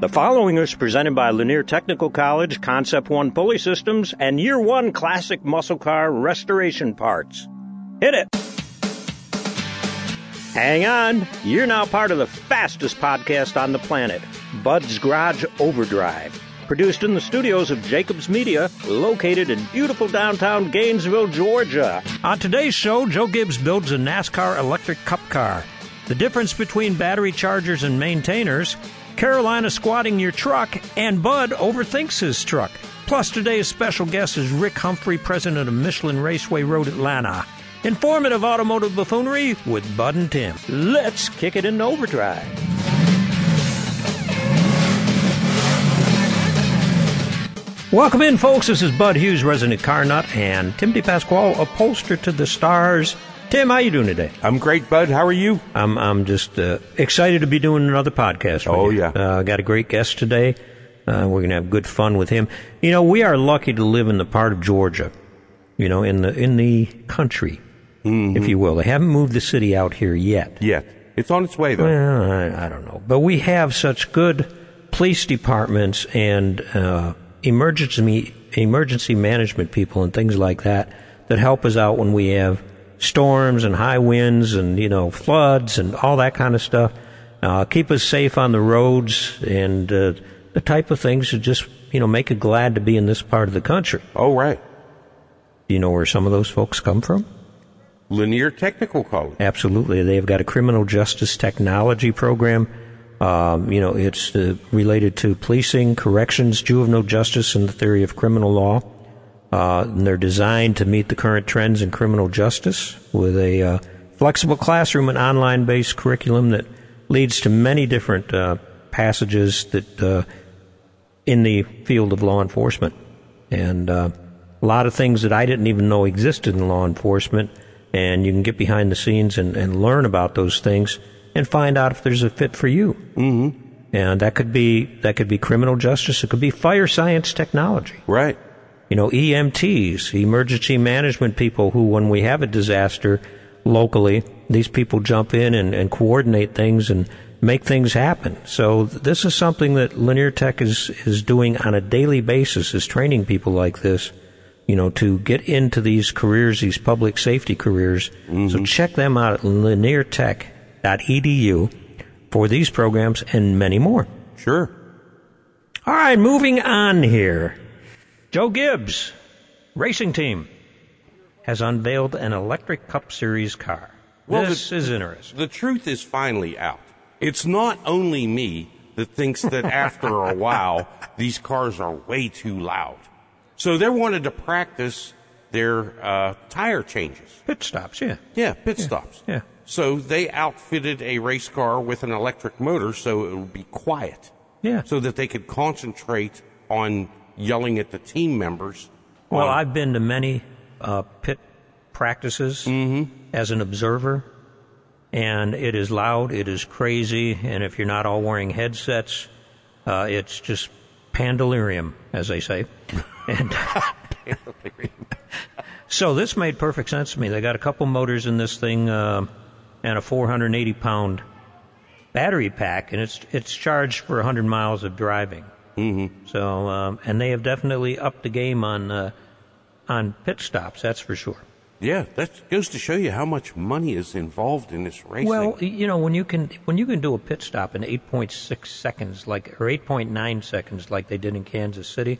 The following is presented by Lanier Technical College, Concept One Pulley Systems, and Year One Classic Muscle Car Restoration Parts. Hit it! Hang on, you're now part of the fastest podcast on the planet, Bud's Garage Overdrive. Produced in the studios of Jacobs Media, located in beautiful downtown Gainesville, Georgia. On today's show, Joe Gibbs builds a NASCAR electric cup car. The difference between battery chargers and maintainers, Carolina squatting your truck, and Bud overthinks his truck. Plus, today's special guest is Rick Humphrey, president of Michelin Raceway Road Atlanta. Informative automotive buffoonery with Bud and Tim. Let's kick it into overdrive. Welcome in, folks. This is Bud Hughes, resident car nut, and Tim DePasquale, upholster to the stars. Tim, how you doing today? I'm great, Bud. How are you? I'm I'm just uh, excited to be doing another podcast. with Oh, you. yeah. uh, got a great guest today. Uh, we're gonna have good fun with him. You know, we are lucky to live in the part of Georgia, you know, in the in the country, Mm-hmm. if you will. They haven't moved the city out here yet. Yet It's on its way, though. Well, I, I don't know, but we have such good police departments and uh, emergency emergency management people and things like that that help us out when we have storms and high winds and you know floods and all that kind of stuff. Uh, keep us safe on the roads and uh, the type of things that just you know make it glad to be in this part of the country. Oh, right. Do you know where some of those folks come from? Lanier Technical College. Absolutely. They've got a criminal justice technology program. Um, you know, it's uh, related to policing, corrections, juvenile justice, and the theory of criminal law. Uh, and they're designed to meet the current trends in criminal justice with a uh, flexible classroom and online based curriculum that leads to many different uh, passages that uh, in the field of law enforcement. And uh, a lot of things that I didn't even know existed in law enforcement. And you can get behind the scenes and, and learn about those things and find out if there's a fit for you. Mm-hmm. And that could be that could be criminal justice. It could be fire science technology. Right. You know, EMTs, emergency management people who, when we have a disaster locally, these people jump in and, and coordinate things and make things happen. So this is something that Lanier Tech is, is doing on a daily basis, is training people like this, you know, to get into these careers, these public safety careers. Mm-hmm. So check them out at laniertech.edu for these programs and many more. Sure. All right, moving on here. Joe Gibbs, racing team, has unveiled an electric Cup Series car. Well, this the- is interesting. The truth is finally out. It's not only me that thinks that after a while, these cars are way too loud. So they wanted to practice their uh, tire changes. Pit stops, yeah. Yeah, pit stops. yeah. So they outfitted a race car with an electric motor so it would be quiet. Yeah. So that they could concentrate on yelling at the team members. Well, on- I've been to many uh, pit practices as an observer, and it is loud, it is crazy, and if you're not all wearing headsets, uh, it's just pandalirium, as they say. and so this made perfect sense to me. They got a couple motors in this thing uh, and a 480 pound battery pack, and it's it's charged for 100 miles of driving. Mm-hmm. So, um, and they have definitely upped the game on uh, on pit stops. That's for sure. Yeah, that goes to show you how much money is involved in this racing. Well, you know when you can when you can do a pit stop in 8.6 seconds, like or 8.9 seconds, like they did in Kansas City,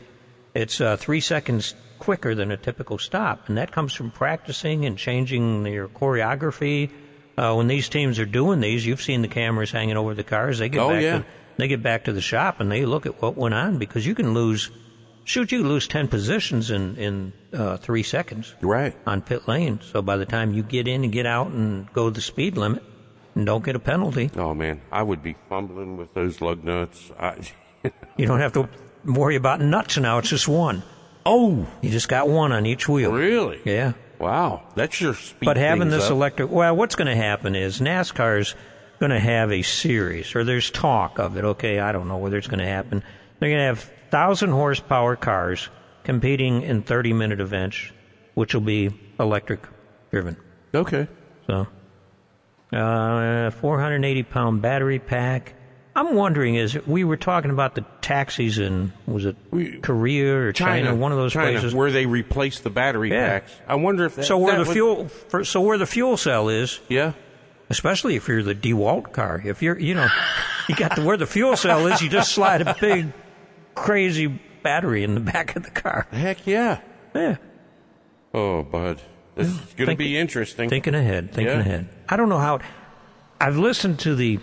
it's uh, three seconds quicker than a typical stop, and that comes from practicing and changing your choreography. Uh, when these teams are doing these, you've seen the cameras hanging over the cars. They get Oh, back yeah. to they get back to the shop and they look at what went on because you can lose, shoot, you lose ten positions in in uh, three seconds right. on pit lane. So by the time you get in and get out and go the speed limit and don't get a penalty, Oh man, I would be fumbling with those lug nuts. I, you don't have to worry about nuts now. It's just one. oh, You just got one on each wheel. really? Yeah. Wow, that's your speed. But having this up. electric, well, what's going to happen is NASCAR's going to have a series, or there's talk of it. Okay, I don't know whether it's going to happen. They're going to have thousand horsepower cars competing in 30 minute events, which will be electric driven. Okay. So, uh, 480 pound battery pack, I'm wondering is we were talking about the taxis in was it We- Korea or China, one of those China, places. where they replace the battery Yeah. packs. I wonder if that, so where that the would- fuel, for, so where the fuel cell is, Yeah. Especially if you're the DeWalt car, if you're, you know, you got to where the fuel cell is, you just slide a big, crazy battery in the back of the car. Heck yeah. Yeah, Oh, bud, this is going to be interesting. thinking ahead, thinking Yeah. ahead. I don't know how. I've listened to the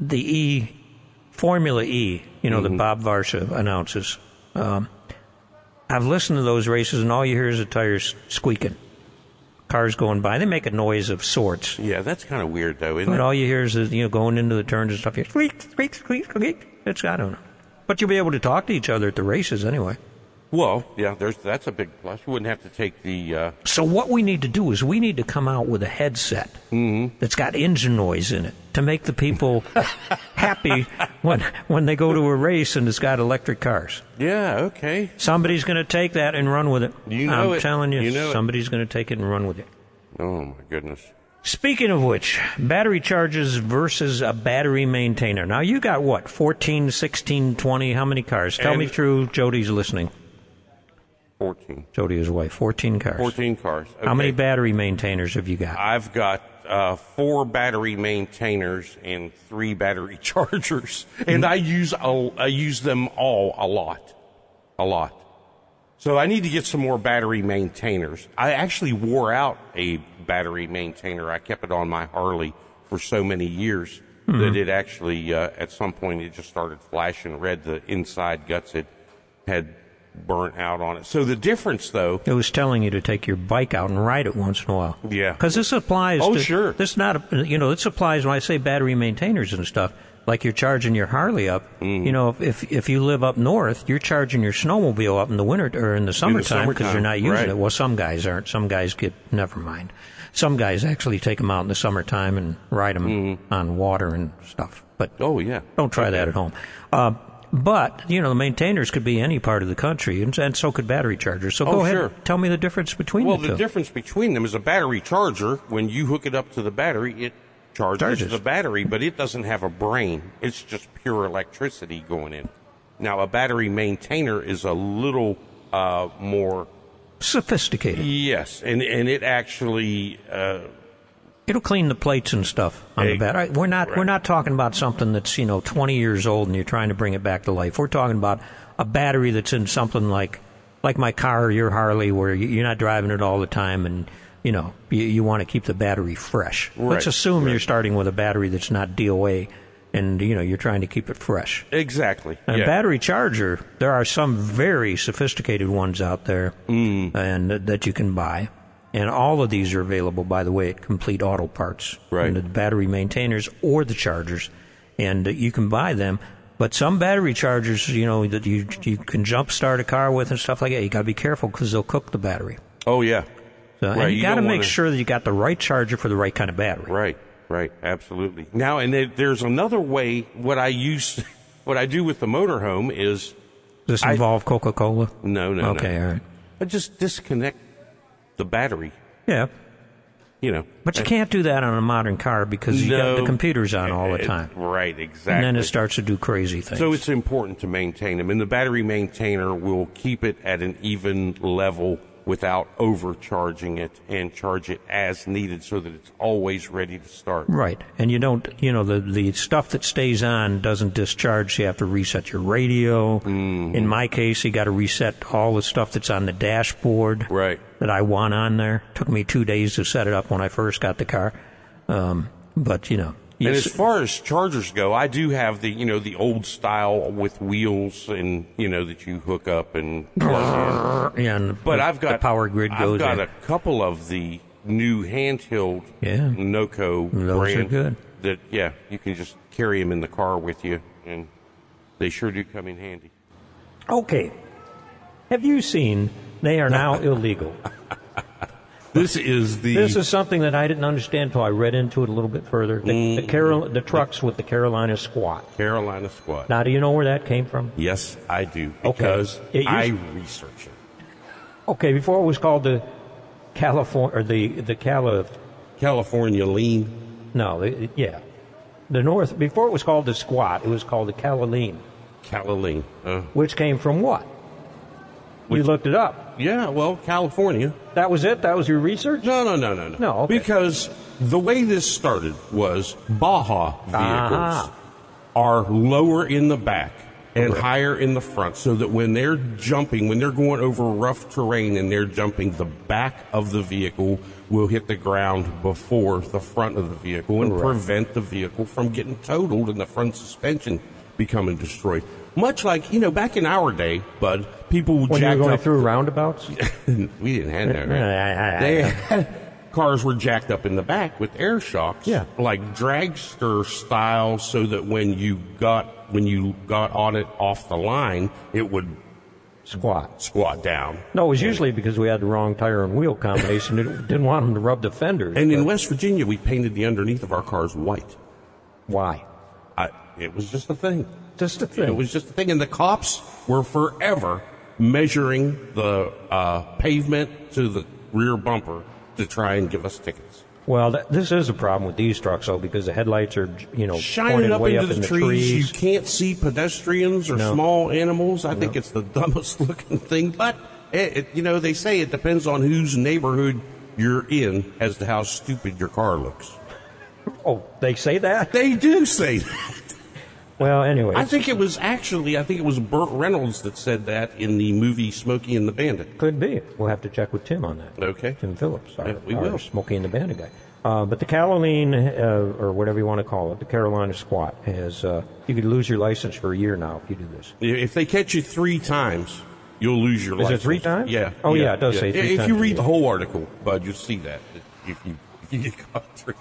the E Formula E, you know, Mm-hmm. that Bob Varsha announces. Um, I've listened to those races, and all you hear is the tires squeaking. Cars going by. They make a noise of sorts. yeah, that's kind of weird though, isn't But it? all you hear is, uh, you know, going into the turns and stuff. You squeak, squeak, squeak, squeak. It's, I don't know. But you'll be able to talk to each other at the races anyway. Well, yeah, there's that's a big plus. You wouldn't have to take the. Uh, So what we need to do is we need to come out with a headset that's got engine noise in it to make the people happy when when they go to a race and it's got electric cars. yeah. Okay. Somebody's going to take that and run with it. You know I'm it. telling you, You know somebody's going to take it and run with it. Oh my goodness. Speaking of which, battery charges versus a battery maintainer. Now you got what? 14, 16, 20, how many cars? Tell me through. Jody's listening. Fourteen. Jody is wife. 14 cars. Fourteen cars. How many battery maintainers have you got? I've got uh, four battery maintainers and three battery chargers, and I use a, I use them all a lot, a lot. So I need to get some more battery maintainers. I actually wore out a battery maintainer. I kept it on my Harley for so many years that it actually uh, at some point it just started flashing red. The inside guts it had burnt out on it. So the difference though, It was telling you to take your bike out and ride it once in a while. Yeah. Because this applies. Oh, to, sure. This not a, you know this applies when I say battery maintainers and stuff. Like you're charging your Harley up. Mm. You know, if if you live up north, you're charging your snowmobile up in the winter or in the summertime because you're not using right. it. Well, some guys aren't. Some guys get never mind. Some guys actually take them out in the summertime and ride them Mm-hmm. on water and stuff. But oh yeah, don't try that at home. Uh, but you know, the maintainers could be any part of the country, and, and so could battery chargers. So Oh, go ahead, sure. tell me the difference between them. Well, the the difference between them is a battery charger. When you hook it up to the battery, it charges, Charges. the battery, but it doesn't have a brain. It's just pure electricity going in. Now, a battery maintainer is a little uh, more Sophisticated. yes, and and it actually uh, It'll clean the plates and stuff on the Hey, battery. We're not we're not talking about something that's you know 20 years old and you're trying to bring it back to life. We're talking about a battery that's in something like like my car or your Harley, where you- you're not driving it all the time and you know you, you want to keep the battery fresh. Let's Right, assume you're starting with a battery that's not DOA, and you know you're trying to keep it fresh. exactly. A yeah. battery charger, there are some very sophisticated ones out there, Mm. and that you can buy. And all of these are available, by the way, at Complete Auto Parts. Right. The battery maintainers or the chargers, and uh, you can buy them. But some battery chargers, you know, that you you can jump start a car with and stuff like that. You got to be careful because they'll cook the battery. oh yeah, So, Right, and you, you got to make wanna- sure that you got the right charger for the right kind of battery. Right, right, absolutely. Now, and there, there's another way. What I use, what I do with the motorhome is Does this I- involve Coca Cola? no, no, Okay, no. all right. I just disconnect the battery. Yeah, You know, but you can't do that on a modern car because you got No. the computers on all the It- time. Right, exactly. And then it starts to do crazy things. So it's important to maintain them, and the battery maintainer will keep it at an even level without overcharging it and charge it as needed so that it's always ready to start. right, and you don't, you know, the the stuff that stays on doesn't discharge. So you have to reset your radio. Mm-hmm. In my case, you got to reset all the stuff that's on the dashboard Right. That I want on there. Took me two days to set it up when I first got the car, um, but you know, And as far as chargers go, I do have the you know the old style with wheels and you know that you hook up and plug in. yeah, and But the, I've got power grid I've goes got in. a couple of the new handheld Yeah. Noco Those are brand good. that yeah you can just carry them in the car with you and they sure do come in handy. Okay, have you seen? They are now illegal. This is the This is something that I didn't understand until I read into it a little bit further. The, the, Carol, the trucks with the Carolina squat. Carolina squat. Now, do you know where that came from? Yes, I do Okay. because used- I research it. Okay, before it was called the California or the the Cali. California lean. No, it, yeah, The North, before it was called the Squat, it was called the Calaline, Calaline. Uh, which came from what? you looked it up. Yeah, well, California. That was it? That was your research? No, no, no, no, no. No, okay. Because the way this started was Baja vehicles Ah. are lower in the back and higher in the front, so that when they're jumping, when they're going over rough terrain and they're jumping, the back of the vehicle will hit the ground before the front of the vehicle and Correct. prevent the vehicle from getting totaled and the front suspension becoming destroyed. Much like, you know, back in our day, Bud, people When you jacked were going up through roundabouts? we didn't have that. Right? they had, cars were jacked up in the back with air shocks, Yeah. like dragster style, so that when you got when you got on it off the line, it would Squat. squat down. No, it was usually because we had the wrong tire and wheel combination. It didn't want them to rub the fenders. And in West Virginia, we painted the underneath of our cars white. why? I, it was just a thing. Just a thing. It was just a thing, and the cops were forever measuring the uh, pavement to the rear bumper to try and give us tickets. well, th- this is a problem with these trucks, though, because the headlights are, you know, shining up way into up in the, the trees. trees. You can't see pedestrians or No. small animals. I think it's the dumbest looking thing. But it, it, you know, they say it depends on whose neighborhood you're in as to how stupid your car looks. Oh, they say that? They do say that. Well, anyway. I think it was actually, I think it was Burt Reynolds that said that in the movie Smokey and the Bandit. Could be. We'll have to check with Tim on that. Okay. Tim Phillips, our, Yeah, we will. Smokey and the Bandit guy. Uh, but the Calaline, uh, or whatever you want to call it, the Carolina Squat, has uh, you could lose your license for a year now if you do this. If they catch you three times, you'll lose your Is it license. three times? Yeah. Oh, yeah, it does say three If times you read the whole article, Bud, you'll see that. If you, if you get caught three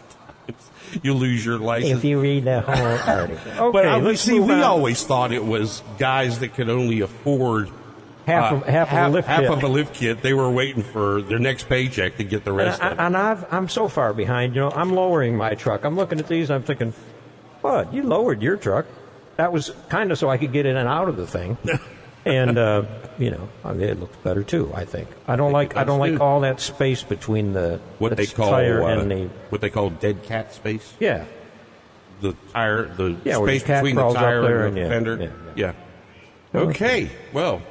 you'll lose your license. If you read the whole article. Okay, but uh, let's see, we on. always thought it was guys that could only afford half uh, of half, of a lift half kit. of a lift kit. They were waiting for their next paycheck to get the rest and, of it. and I've, I'm so far behind. You know, I'm lowering my truck. I'm looking at these. I'm thinking, Bud, you lowered your truck. That was kind of so I could get in and out of the thing. and uh, you know, I mean, it looks better too. I think. I don't like. I don't does, like all that space between the What the they call tire uh, and the what they call dead cat space. yeah. The tire, the Yeah, where the space between the tire there and the yeah, fender. yeah, yeah. Okay. Well.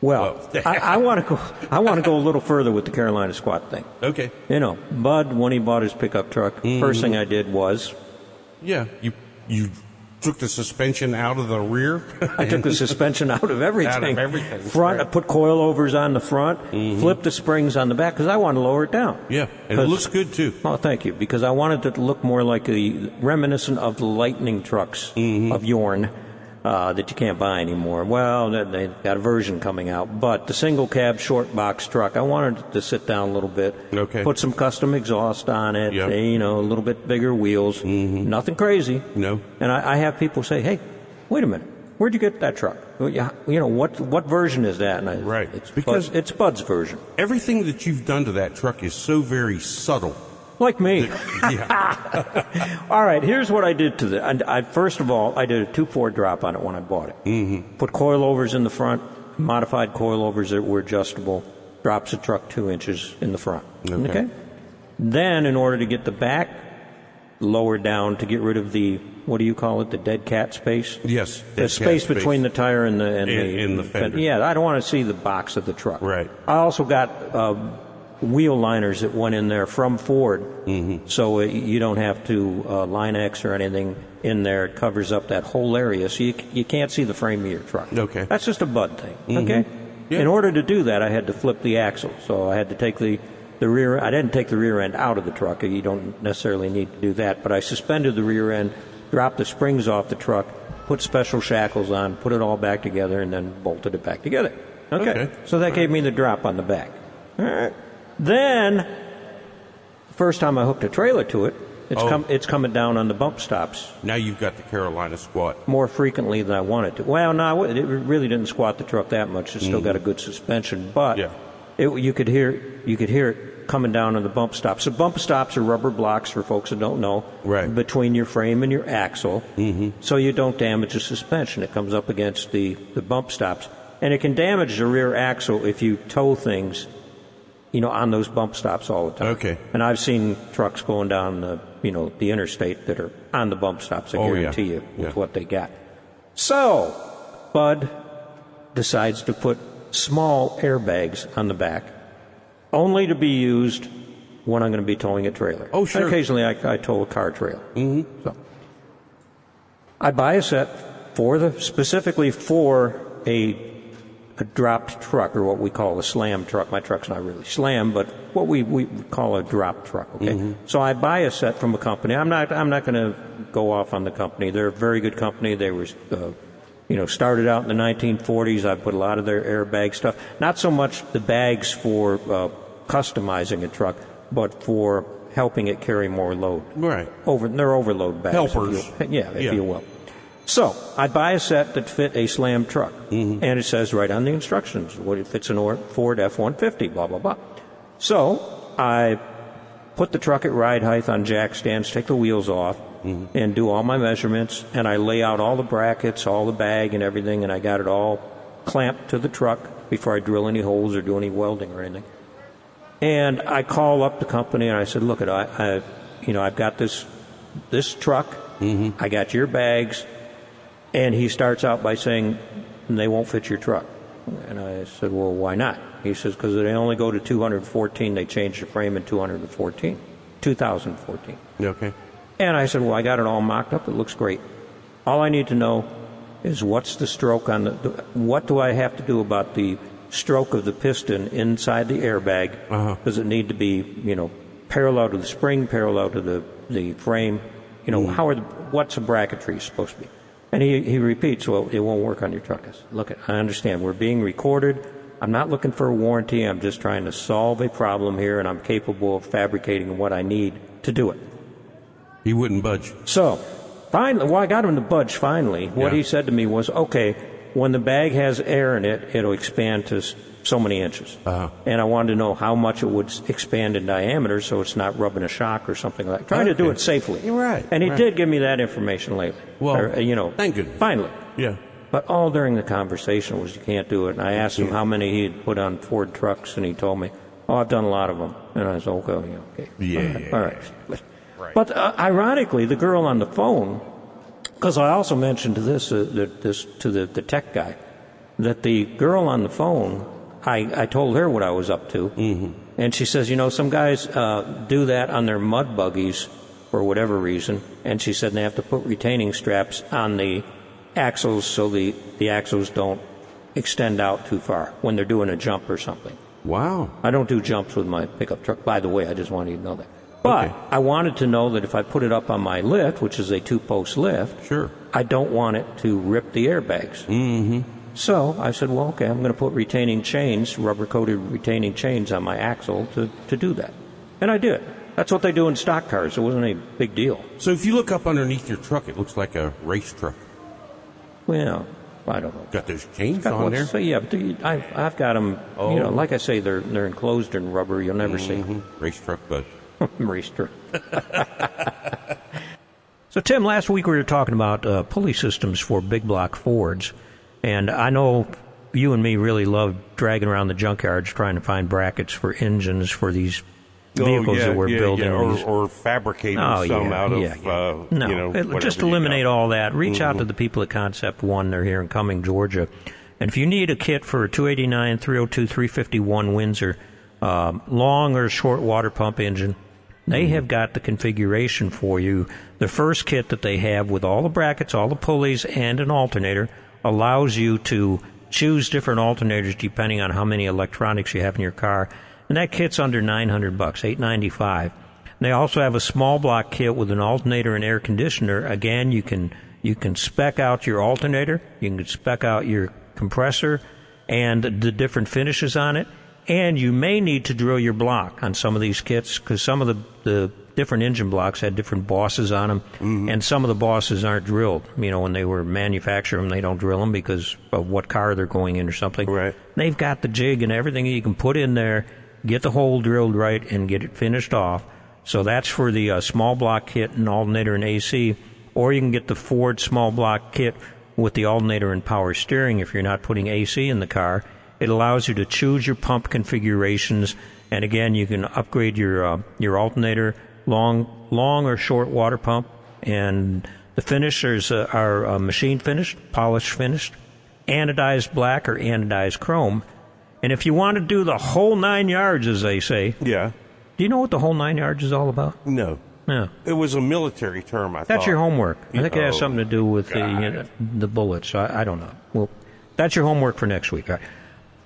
Well, Well. I, I want to go. I want to go a little further with the Carolina squat thing. Okay. You know, Bud, when he bought his pickup truck, Mm-hmm. first thing I did was Yeah. You you took the suspension out of the rear. I took the suspension out of everything. Out of everything, Front, I right. put coilovers on the front, Mm-hmm. flipped the springs on the back because I wanted to lower it down. yeah, and it looks good too. Oh, thank you. Because I wanted it to look more like a reminiscent of the Lightning trucks Mm-hmm. of Yorn uh, that you can't buy anymore. Well, they- they've got a version coming out, but the single cab short box truck, I wanted to sit down a little bit. Okay. Put some custom exhaust on it. Yep. eh, You know, a little bit bigger wheels. Mm-hmm. Nothing crazy. No. And I, I have people say, "Hey, wait a minute." Where'd you get that truck? You know what? What version is that? And I, Right. It's Because- it's Bud's version. Everything that you've done to that truck is so very subtle. Like me. All right, here's what I did to the. And I, first of all, I did a two four drop on it when I bought it. Mm-hmm. Put coilovers in the front, modified coilovers that were adjustable. Drops the truck two inches in the front. Okay. Then, in order to get the back lowered down to get rid of the what do you call it, the dead cat space? yes. The space between the tire and the and, And- the, and the fender. Yeah, I don't want to see the box of the truck. Right. I also got uh, wheel liners that went in there from Ford, Mm-hmm. so uh, you don't have to uh, line X or anything in there. It covers up that whole area, so you you can't see the frame of your truck. Okay. That's just a bud thing. Okay. Yeah. In order to do that, I had to flip the axle, so I had to take the the rear. I didn't take the rear end out of the truck. You don't necessarily need to do that, but I suspended the rear end, dropped the springs off the truck, put special shackles on, put it all back together, and then bolted it back together. Okay. Okay. So that gave me the drop on the back. All right. Then, first time I hooked a trailer to it, it's Oh. come it's coming down on the bump stops Now you've got the Carolina squat. more frequently than I wanted to. Well, no, it really didn't squat the truck that much. It's still got a good suspension, but. Yeah. it, you could hear you could hear it coming down on the bump stops. So bump stops are rubber blocks for folks that don't know, Right. between your frame and your axle, mm-hmm. so you don't damage the suspension. It comes up against the the bump stops, and it can damage the rear axle if you tow things. You know, on those bump stops all the time. Okay. And I've seen trucks going down the you know the interstate that are on the bump stops. I Oh, yeah. guarantee you with Yeah. what they got. So Bud decides to put small airbags on the back, only to be used when I'm going to be towing a trailer. Oh, sure. Occasionally, I, I tow a car trailer. Mm-hmm. So I buy a set for the specifically for a a dropped truck or what we call a slam truck. My truck's not really slam, but what we, we call a drop truck. Okay, so I buy a set from a company. I'm not I'm not going to go off on the company. They're a very good company. They were. Uh, you know, started out in the 1940s. I put a lot of their airbag stuff. Not so much the bags for uh, customizing a truck, but for helping it carry more load. Right. Over, they're overload bags. if Helpers. you- yeah, if Yeah. you will. So I buy a set that fit a slam truck, Mm-hmm. and it says right on the instructions what it fits an or- Ford F-150, blah blah blah. So I put the truck at ride height on jack stands, take the wheels off, Mm-hmm. and do all my measurements, and I lay out all the brackets, all the bag, and everything, and I got it all clamped to the truck before I drill any holes or do any welding or anything. And I call up the company and I said, "Look, at I, I you know, I've got this this truck. I got your bags." And he starts out by saying, "They won't fit your truck." And I said, "Well, why not?" He says, "Because they only go to 214. They changed the frame in 214, 2014." Okay. And I said, "Well, I got it all mocked up. It looks great. All I need to know is what's the stroke on the. What do I have to do about the stroke of the piston inside the airbag? Uh-huh. Does it need to be, you know, parallel to the spring, parallel to the the frame? You know, how are the, what's the bracketry supposed to be?" And he he repeats, "Well, it won't work on your truck." I said, "Look, I understand. We're being recorded." I'm not looking for a warranty. I'm just trying to solve a problem here, and I'm capable of fabricating what I need to do it. He wouldn't budge. So, finally, well, I got him to budge finally. What Yeah. he said to me was, okay, when the bag has air in it, it'll expand to so many inches. Uh-huh. And I wanted to know how much it would expand in diameter so it's not rubbing a shock or something like that. Trying to do it safely. You're right, And he right. did give me that information lately. Well, Or, uh, you know, thank goodness. finally. Yeah. But all during the conversation was you can't do it. And I asked him how many he had put on Ford trucks, and he told me, "Oh, I've done a lot of them." And I said, "Okay, okay, Yeah, all right, yeah, all right." But, Right. but uh, ironically, the girl on the phone, because I also mentioned to this, uh, this to the, the tech guy, that the girl on the phone, I, I told her what I was up to, mm-hmm. and she says, you know, some guys uh, do that on their mud buggies for whatever reason, and she said they have to put retaining straps on the axles so the, the axles don't extend out too far when they're doing a jump or something. Wow. I don't do jumps with my pickup truck, by the way. I just wanted you to know that. But Okay. I wanted to know that if I put it up on my lift, which is a two post lift, Sure. I don't want it to rip the airbags. Mm-hmm. So I said, well, okay, I'm going to put retaining chains, rubber coated retaining chains on my axle to, to do that. And I did. That's what they do in stock cars. It wasn't a big deal. So if you look up underneath your truck, it looks like a race truck. Well, I don't know. Got those chains Got on there. So yeah, but the- I, I've got them. Oh. You know, like I say, they're they're enclosed in rubber. You'll never see 'em. Mhm. Race truck, but Reister. so, Tim, last week we were talking about uh, pulley systems for big block Fords, and I know you and me really love dragging around the junkyards trying to find brackets for engines for these vehicles oh, yeah, that we're yeah, building. yeah. Or, or fabricating Oh, some out of. Uh, no, you know it- just eliminate all that. Reach out to the people at Concept One. They're here in Cumming, Georgia. And if you need a kit for a 289, 302, 351 Windsor, um, long or short water pump engine, they Mm-hmm. have got the configuration for you. The first kit that they have with all the brackets, all the pulleys, and an alternator allows you to choose different alternators depending on how many electronics you have in your car. And that kit's under 900 bucks, 895. They also have a small block kit with an alternator and air conditioner. Again, you can you can spec out your alternator, you can spec out your compressor and the different finishes on it, and you may need to drill your block on some of these kits because some of the the different engine blocks had different bosses on them, and some of the bosses aren't drilled. You know, when they were manufacturing them, they don't drill them because of what car they're going in or something. Right. They've got the jig and everything you can put in there, get the hole drilled right, and get it finished off. So that's for the uh, small block kit and alternator and AC, or you can get the Ford small block kit with the alternator and power steering if you're not putting AC in the car. It allows you to choose your pump configurations, and again, you can upgrade your uh, your alternator long, long or short water pump, and the finishers uh, are uh, machine finished, polished finished, anodized black or anodized chrome. And if you want to do the whole nine yards, as they say, Yeah. do you know what the whole nine yards is all about? No. No. It was a military term, I That's thought. your homework. I think it has Oh, something to do with the you know, the bullets. I, I don't know. Well, that's your homework for next week. Right.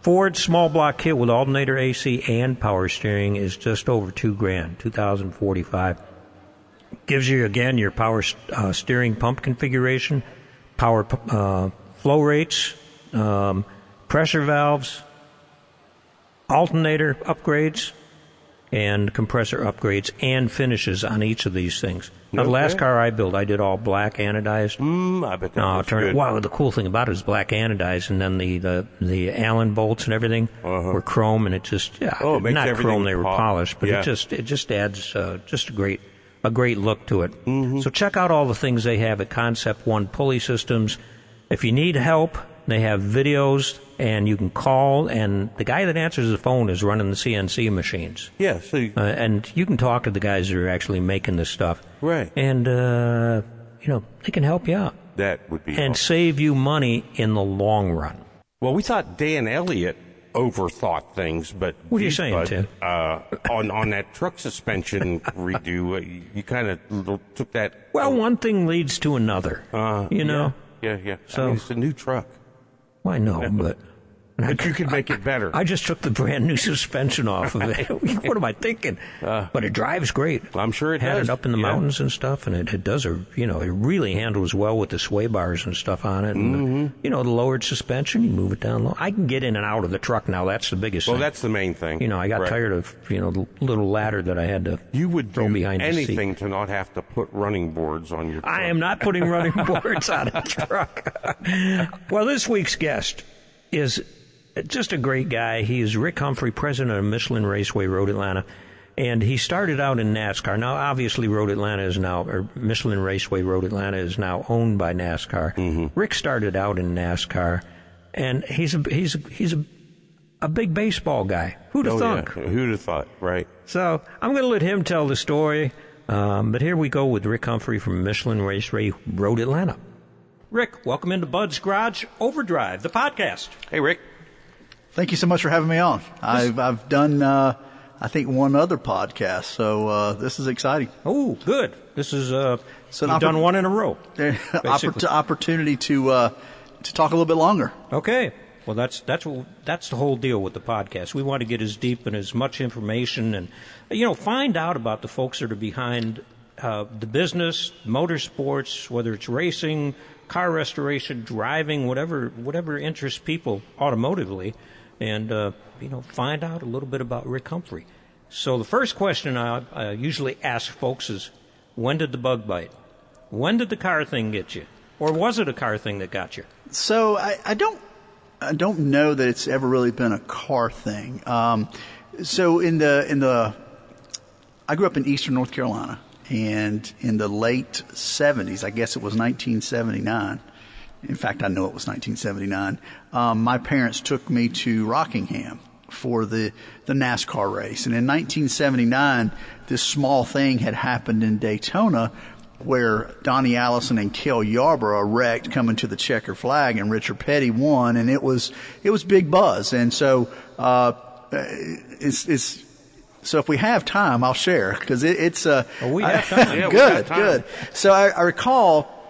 Ford small block kit with alternator AC and power steering is just over two grand, two thousand forty-five. Gives you again your power uh, steering pump configuration, power uh, flow rates, um, pressure valves, alternator upgrades, and compressor upgrades and finishes on each of these things. Now, the last car I built, I did all black anodized. Mm, I bet that No, was turn good. Wow, the cool thing about it is black anodized, and then the the, the Allen bolts and everything were chrome, and it just yeah, Uh-huh. Oh, it not chrome, they were pop. polished, but Yeah. it just it just adds uh, just a great a great look to it. Mm-hmm. So check out all the things they have at Concept One Pulley Systems. If you need help, they have videos, and you can call, and the guy that answers the phone is running the CNC machines. Yeah, so you- Uh, and you can talk to the guys that are actually making this stuff. Right. And, uh, you know, they can help you out that would be and awesome. save you money in the long run. Well, we thought Dan Elliott overthought things, but What are you saying, bud, Tim? Uh, on on that truck suspension redo, uh, you, kind of took that. Well, one thing leads to another. uh, you know? yeah, yeah. So- I mean, it's a new truck, Well, I know, but. but you could make it better. I just took the brand new suspension off of it. what am I thinking? but it drives great. Uh. I'm sure it Had does. it up in the Yeah. mountains and stuff, and it, it does a you know it really handles well with the sway bars and stuff on it. And Mm-hmm. you know the lowered suspension, you move it down low. I can get in and out of the truck now. That's the biggest well, thing. that's the main thing. you know I got Right. tired of you know the little ladder that I had to You would throw do behind anything to not have to put running boards on your. Truck. I am not putting running boards on a truck. well, this week's guest is just a great guy. He is Rick Humphrey, president of Michelin Raceway Road Atlanta. And he started out in NASCAR. Now, obviously, Road Atlanta is now, or Michelin Raceway Road Atlanta is now owned by NASCAR. Rick started out in NASCAR, and he's a, he's a, he's a, a big baseball guy. Who'd have Oh, thunk? yeah. Who'd have thought? Right. So I'm going to let him tell the story. Um, but here we go with Rick Humphrey from Michelin Raceway Road Atlanta. Rick, welcome into Bud's Garage Overdrive, the podcast. Hey, Rick. Thank you so much for having me on. I've I've done uh, I think one other podcast, so uh, this is exciting. Oh, good. This is uh, So you've an done one in a row. Oppor- opportunity to uh, to talk a little bit longer. Okay. Well, that's that's what, that's the whole deal with the podcast. We want to get as deep and as much information, and you know, find out about the folks that are behind uh, the business, motorsports, whether it's racing, car restoration, driving, whatever whatever interests people automotively, and uh, you know, find out a little bit about Rick Humphrey. So the first question I, I usually ask folks is, when did the bug bite? When did the car thing get you, or was it a car thing that got you? So I, I don't I don't know that it's ever really been a car thing. Um, so in the in the I grew up in Eastern North Carolina, and in the late '70s, I guess it was 1979. In fact, I know it was 1979. Um, my parents took me to Rockingham for the the NASCAR race, and in 1979, this small thing had happened in Daytona where Donnie Allison and Cale Yarborough wrecked coming to the checker flag and Richard Petty won and it was it was big buzz and so uh, it's it's so if we have time I'll share because it, it's uh Oh, we have time. Yeah, we good got time. good so I, I recall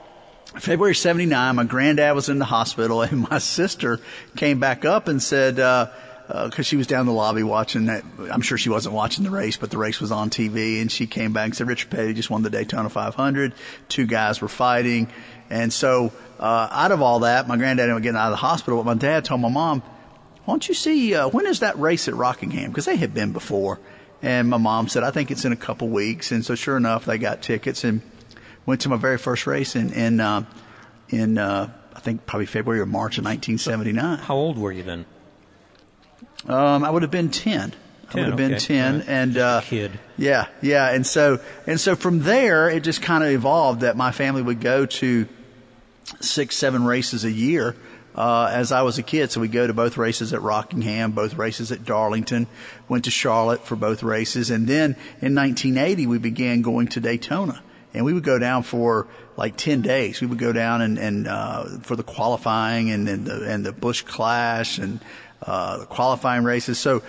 February 79, my granddad was in the hospital and my sister came back up and said, uh, uh 'cause cause she was down the lobby watching that. I'm sure she wasn't watching the race, but the race was on TV and she came back and said, Richard Petty just won the Daytona 500. Two guys were fighting. And so, uh, out of all that, my granddad ended up getting out of the hospital, but my dad told my mom, why don't you see, uh, when is that race at Rockingham? Cause they had been before. And my mom said, I think it's in a couple weeks. And so sure enough, they got tickets and went to my very first race in in uh, in uh, I think probably February or March of 1979. How old were you then? Um, I would have been 10. I would have been 10 All right. and uh, kid. Yeah, yeah, and so and so from there it just kind of evolved that my family would go to six, seven races a year uh, as I was a kid. So we go to both races at Rockingham, both races at Darlington, went to Charlotte for both races. And then in 1980, we began going to Daytona. And we would go down for like 10 days. We would go down and, and uh, for the qualifying and, and, the, and the Busch Clash and uh, the qualifying races. So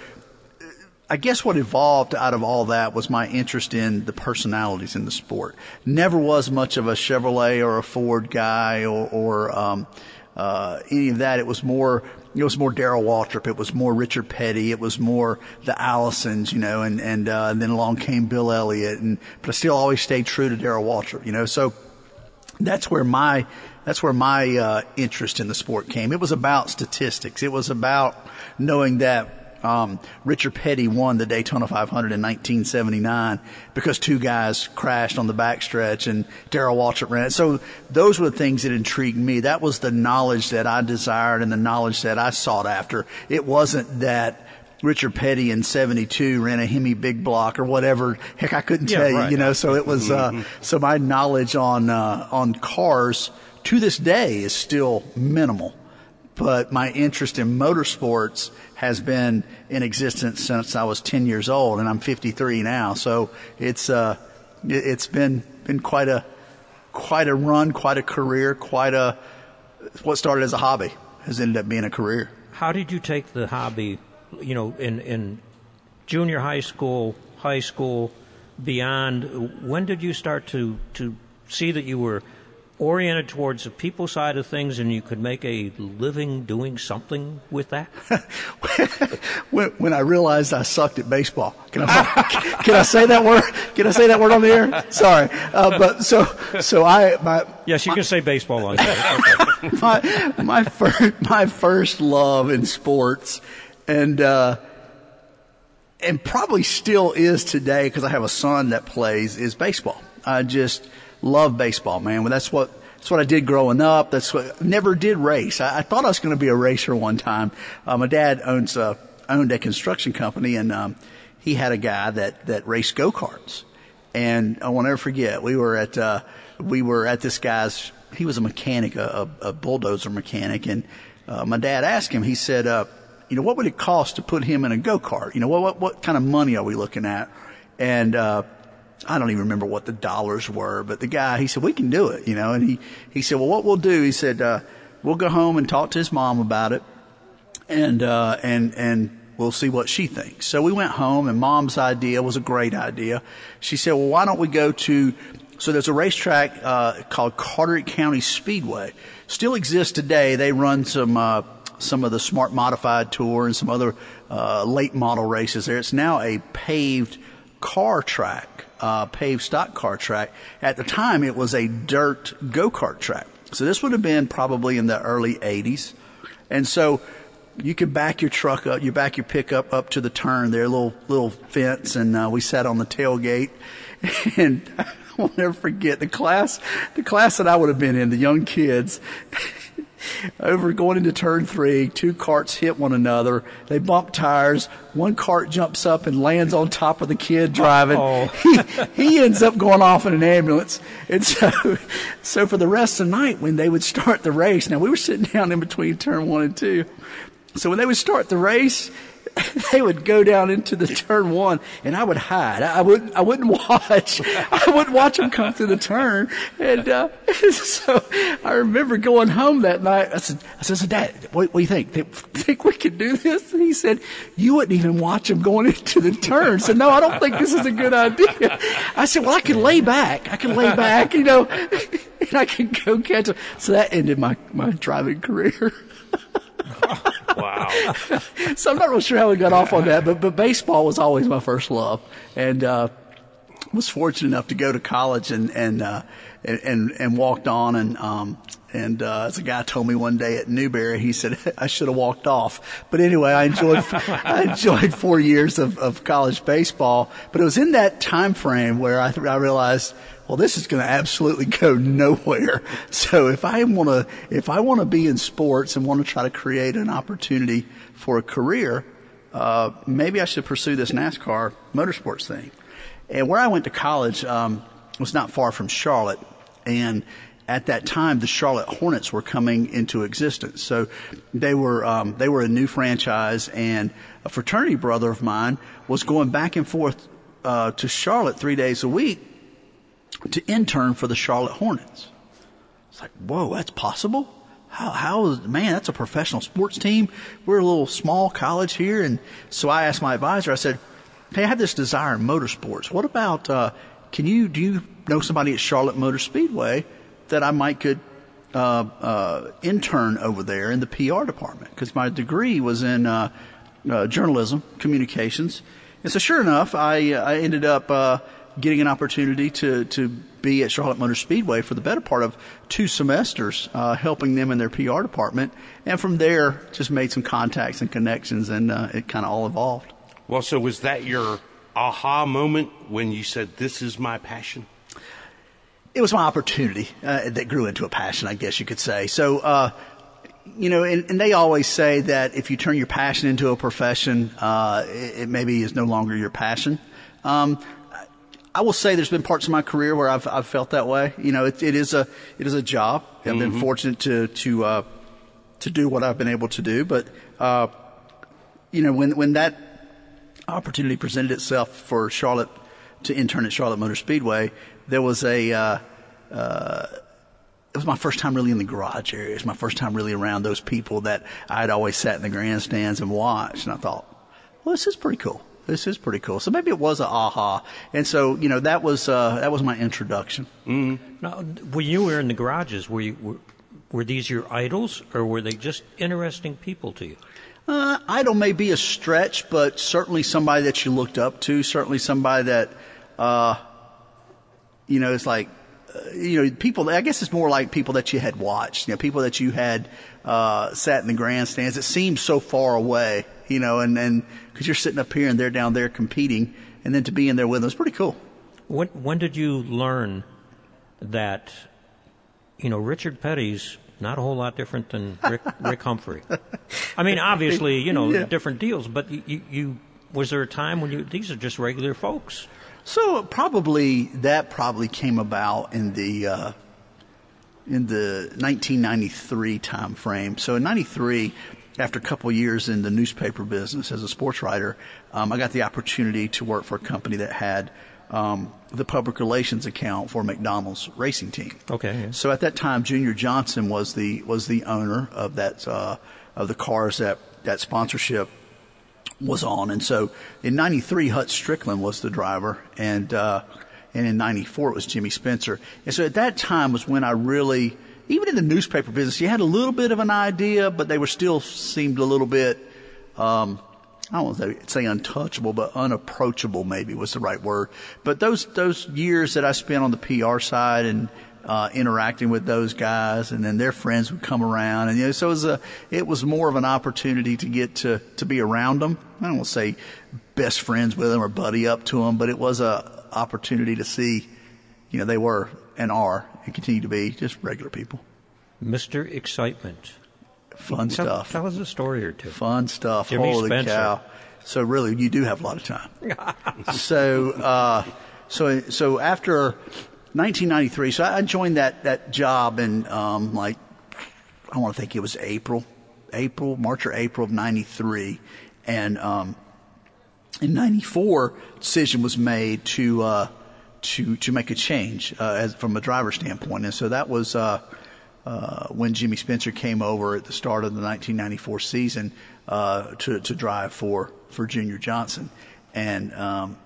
I guess what evolved out of all that was my interest in the personalities in the sport. Never was much of a Chevrolet or a Ford guy or, or um, uh, any of that. It was more it was more Darrell Waltrip. It was more Richard Petty. It was more the Allisons, you know, and and, uh, and then along came Bill Elliott, and but I still always stayed true to Darrell Waltrip, you know. So that's where my that's where my uh, interest in the sport came. It was about statistics. It was about knowing that um, Richard Petty won the Daytona 500 in 1979 because two guys crashed on the backstretch and Darrell Waltrip ran it. So those were the things that intrigued me. That was the knowledge that I desired and the knowledge that I sought after. It wasn't that Richard Petty in 72 ran a Hemi big block or whatever. Heck, I couldn't Yeah, tell you, right. you know, so it was, uh, so my knowledge on, uh, on cars to this day is still minimal but my interest in motorsports has been in existence since I was 10 years old and I'm 53 now. So it's, uh, it- it's been, been quite a, quite a run, quite a career, quite a, what started as a hobby has ended up being a career. How did you take the hobby, you know, in, in junior high school, high school, beyond? When did you start to, to see that you were oriented towards the people side of things and you could make a living doing something with that? when, when I realized I sucked at baseball. Can I, can I say that word? Can I say that word on the air? Sorry. Uh, but so, so I, my, Yes, you can say baseball on. Okay. my my first my first love in sports, and uh, and probably still is today because I have a son that plays is baseball. I just love baseball, man. Well, that's what that's what I did growing up. That's what never did race. I, I thought I was going to be a racer one time. Uh, my dad owns a, owned a construction company, and um, he had a guy that that raced go karts. And I will never forget, we were at, uh, we were at this guy's, he was a mechanic, a, a bulldozer mechanic. And, uh, my dad asked him, he said, uh, you know, what would it cost to put him in a go-kart? You know, what, what, what kind of money are we looking at? And, uh, I don't even remember what the dollars were, but the guy, he said, we can do it, you know, and he, he said, well, what we'll do, he said, uh, we'll go home and talk to his mom about it and uh, and and we'll see what she thinks. So we went home, and Mom's idea was a great idea. She said, "Well, why don't we go to?" So there's a racetrack uh, called Carteret County Speedway. Still exists today. They run some uh, some of the Smart Modified Tour and some other uh, late model races there. It's now a paved car track, uh, paved stock car track. At the time, it was a dirt go kart track. So this would have been probably in the early 80s. And so you could back your truck up, you back your pickup up to the turn there, little little fence, and uh, we sat on the tailgate, and I'll never forget the class, the class that I would have been in, the young kids. Over going into turn three, two carts hit one another. They bump tires. One cart jumps up and lands on top of the kid driving. Oh. He, he ends up going off in an ambulance. And so, so for the rest of the night, when they would start the race, now we were sitting down in between turn one and two. So when they would start the race, they would go down into the turn one, and I would hide. I wouldn't. I wouldn't watch. I wouldn't watch them come through the turn. And uh, so I remember going home that night. I said, "I said, Dad, what, what do you think? Think, think we could do this?" And he said, "You wouldn't even watch them going into the turn." So no, I don't think this is a good idea. I said, "Well, I can lay back. I can lay back, you know, and I can go catch them." So that ended my my driving career. Wow. So I'm not real sure how we got off on that, but but baseball was always my first love, and uh, was fortunate enough to go to college and and uh, and, and and walked on and um and uh, as a guy told me one day at Newberry, he said I should have walked off. But anyway, I enjoyed I enjoyed four years of, of college baseball. But it was in that time frame where I, I realized, well, this is going to absolutely go nowhere. So if I want to if I want to be in sports and want to try to create an opportunity for a career, uh, maybe I should pursue this NASCAR motorsports thing. And where I went to college um, was not far from Charlotte, and at that time, the Charlotte Hornets were coming into existence. So they were um, they were a new franchise, and a fraternity brother of mine was going back and forth uh, to Charlotte three days a week to intern for the Charlotte Hornets. It's like, whoa, that's possible. How, how is, man, that's a professional sports team. We're a little small college here. And so I asked my advisor, I said, Hey, I have this desire in motorsports. What about, uh, can you, do you know somebody at Charlotte Motor Speedway that I might could, uh, uh, intern over there in the PR department? Cause my degree was in, uh, uh, journalism, communications. And so sure enough, I, I ended up, uh, getting an opportunity to, to be at Charlotte Motor Speedway for the better part of two semesters, uh, helping them in their PR department. And from there, just made some contacts and connections, and uh, it kind of all evolved. Well, so was that your aha moment when you said, This is my passion? It was my opportunity uh, that grew into a passion, I guess you could say. So, uh, you know, and, and, they always say that if you turn your passion into a profession, uh, it, it, maybe is no longer your passion. Um, I will say there's been parts of my career where I've, I've felt that way. You know, it, it is a, it is a job. I've mm-hmm. been fortunate to, to, uh, to do what I've been able to do. But, uh, you know, when, when that opportunity presented itself for Charlotte to intern at Charlotte Motor Speedway, there was a, uh, uh, it was my first time really in the garage area. It was my first time really around those people that I'd always sat in the grandstands and watched. And I thought, well, this is pretty cool this is pretty cool. So maybe it was a aha. And so, you know, that was, uh, that was my introduction. Mm-hmm. Now, when you were in the garages, were you, were, were these your idols or were they just interesting people to you? Uh, idol may be a stretch, but certainly somebody that you looked up to, certainly somebody that, uh, you know, it's like, uh, you know, people, I guess it's more like people that you had watched, you know, people that you had, uh, sat in the grandstands. It seems so far away, you know, and, and, cause you're sitting up here and they're down there competing and then to be in there with them is pretty cool. When, when did you learn that, you know, Richard Petty's not a whole lot different than Rick, Rick Humphrey? I mean, obviously, you know, yeah. different deals, but you, you, was there a time when you, these are just regular folks? So probably that probably came about in the, uh, in the 1993 time frame. So in 93, after a couple of years in the newspaper business as a sports writer, um, I got the opportunity to work for a company that had um, the public relations account for McDonald's racing team. Okay. Yeah. So at that time, Junior Johnson was the was the owner of that uh, of the cars that that sponsorship was on, and so in '93, Hut Stricklin was the driver, and uh, and in 94 it was Jimmy Spencer. And so at that time was when I really, even in the newspaper business, you had a little bit of an idea, but they were still seemed a little bit, um, I don't want to say untouchable, but unapproachable maybe was the right word. But those, those years that I spent on the PR side and, uh, interacting with those guys and then their friends would come around and you know, so it was a, it was more of an opportunity to get to, to be around them. I don't want to say best friends with them or buddy up to them, but it was a, opportunity to see, you know, they were and are and continue to be just regular people. Mr. Excitement. Fun tell, stuff. Tell us a story or two. Fun stuff. Jimmy Holy Spencer. cow. So really, you do have a lot of time. so, uh, so, so after 1993, so I joined that, that job in, um, like, I want to think it was April, April, March or April of 93. And, um, in '94, decision was made to uh, to to make a change uh, as, from a driver standpoint, and so that was uh, uh, when Jimmy Spencer came over at the start of the 1994 season uh, to to drive for for Junior Johnson, and um,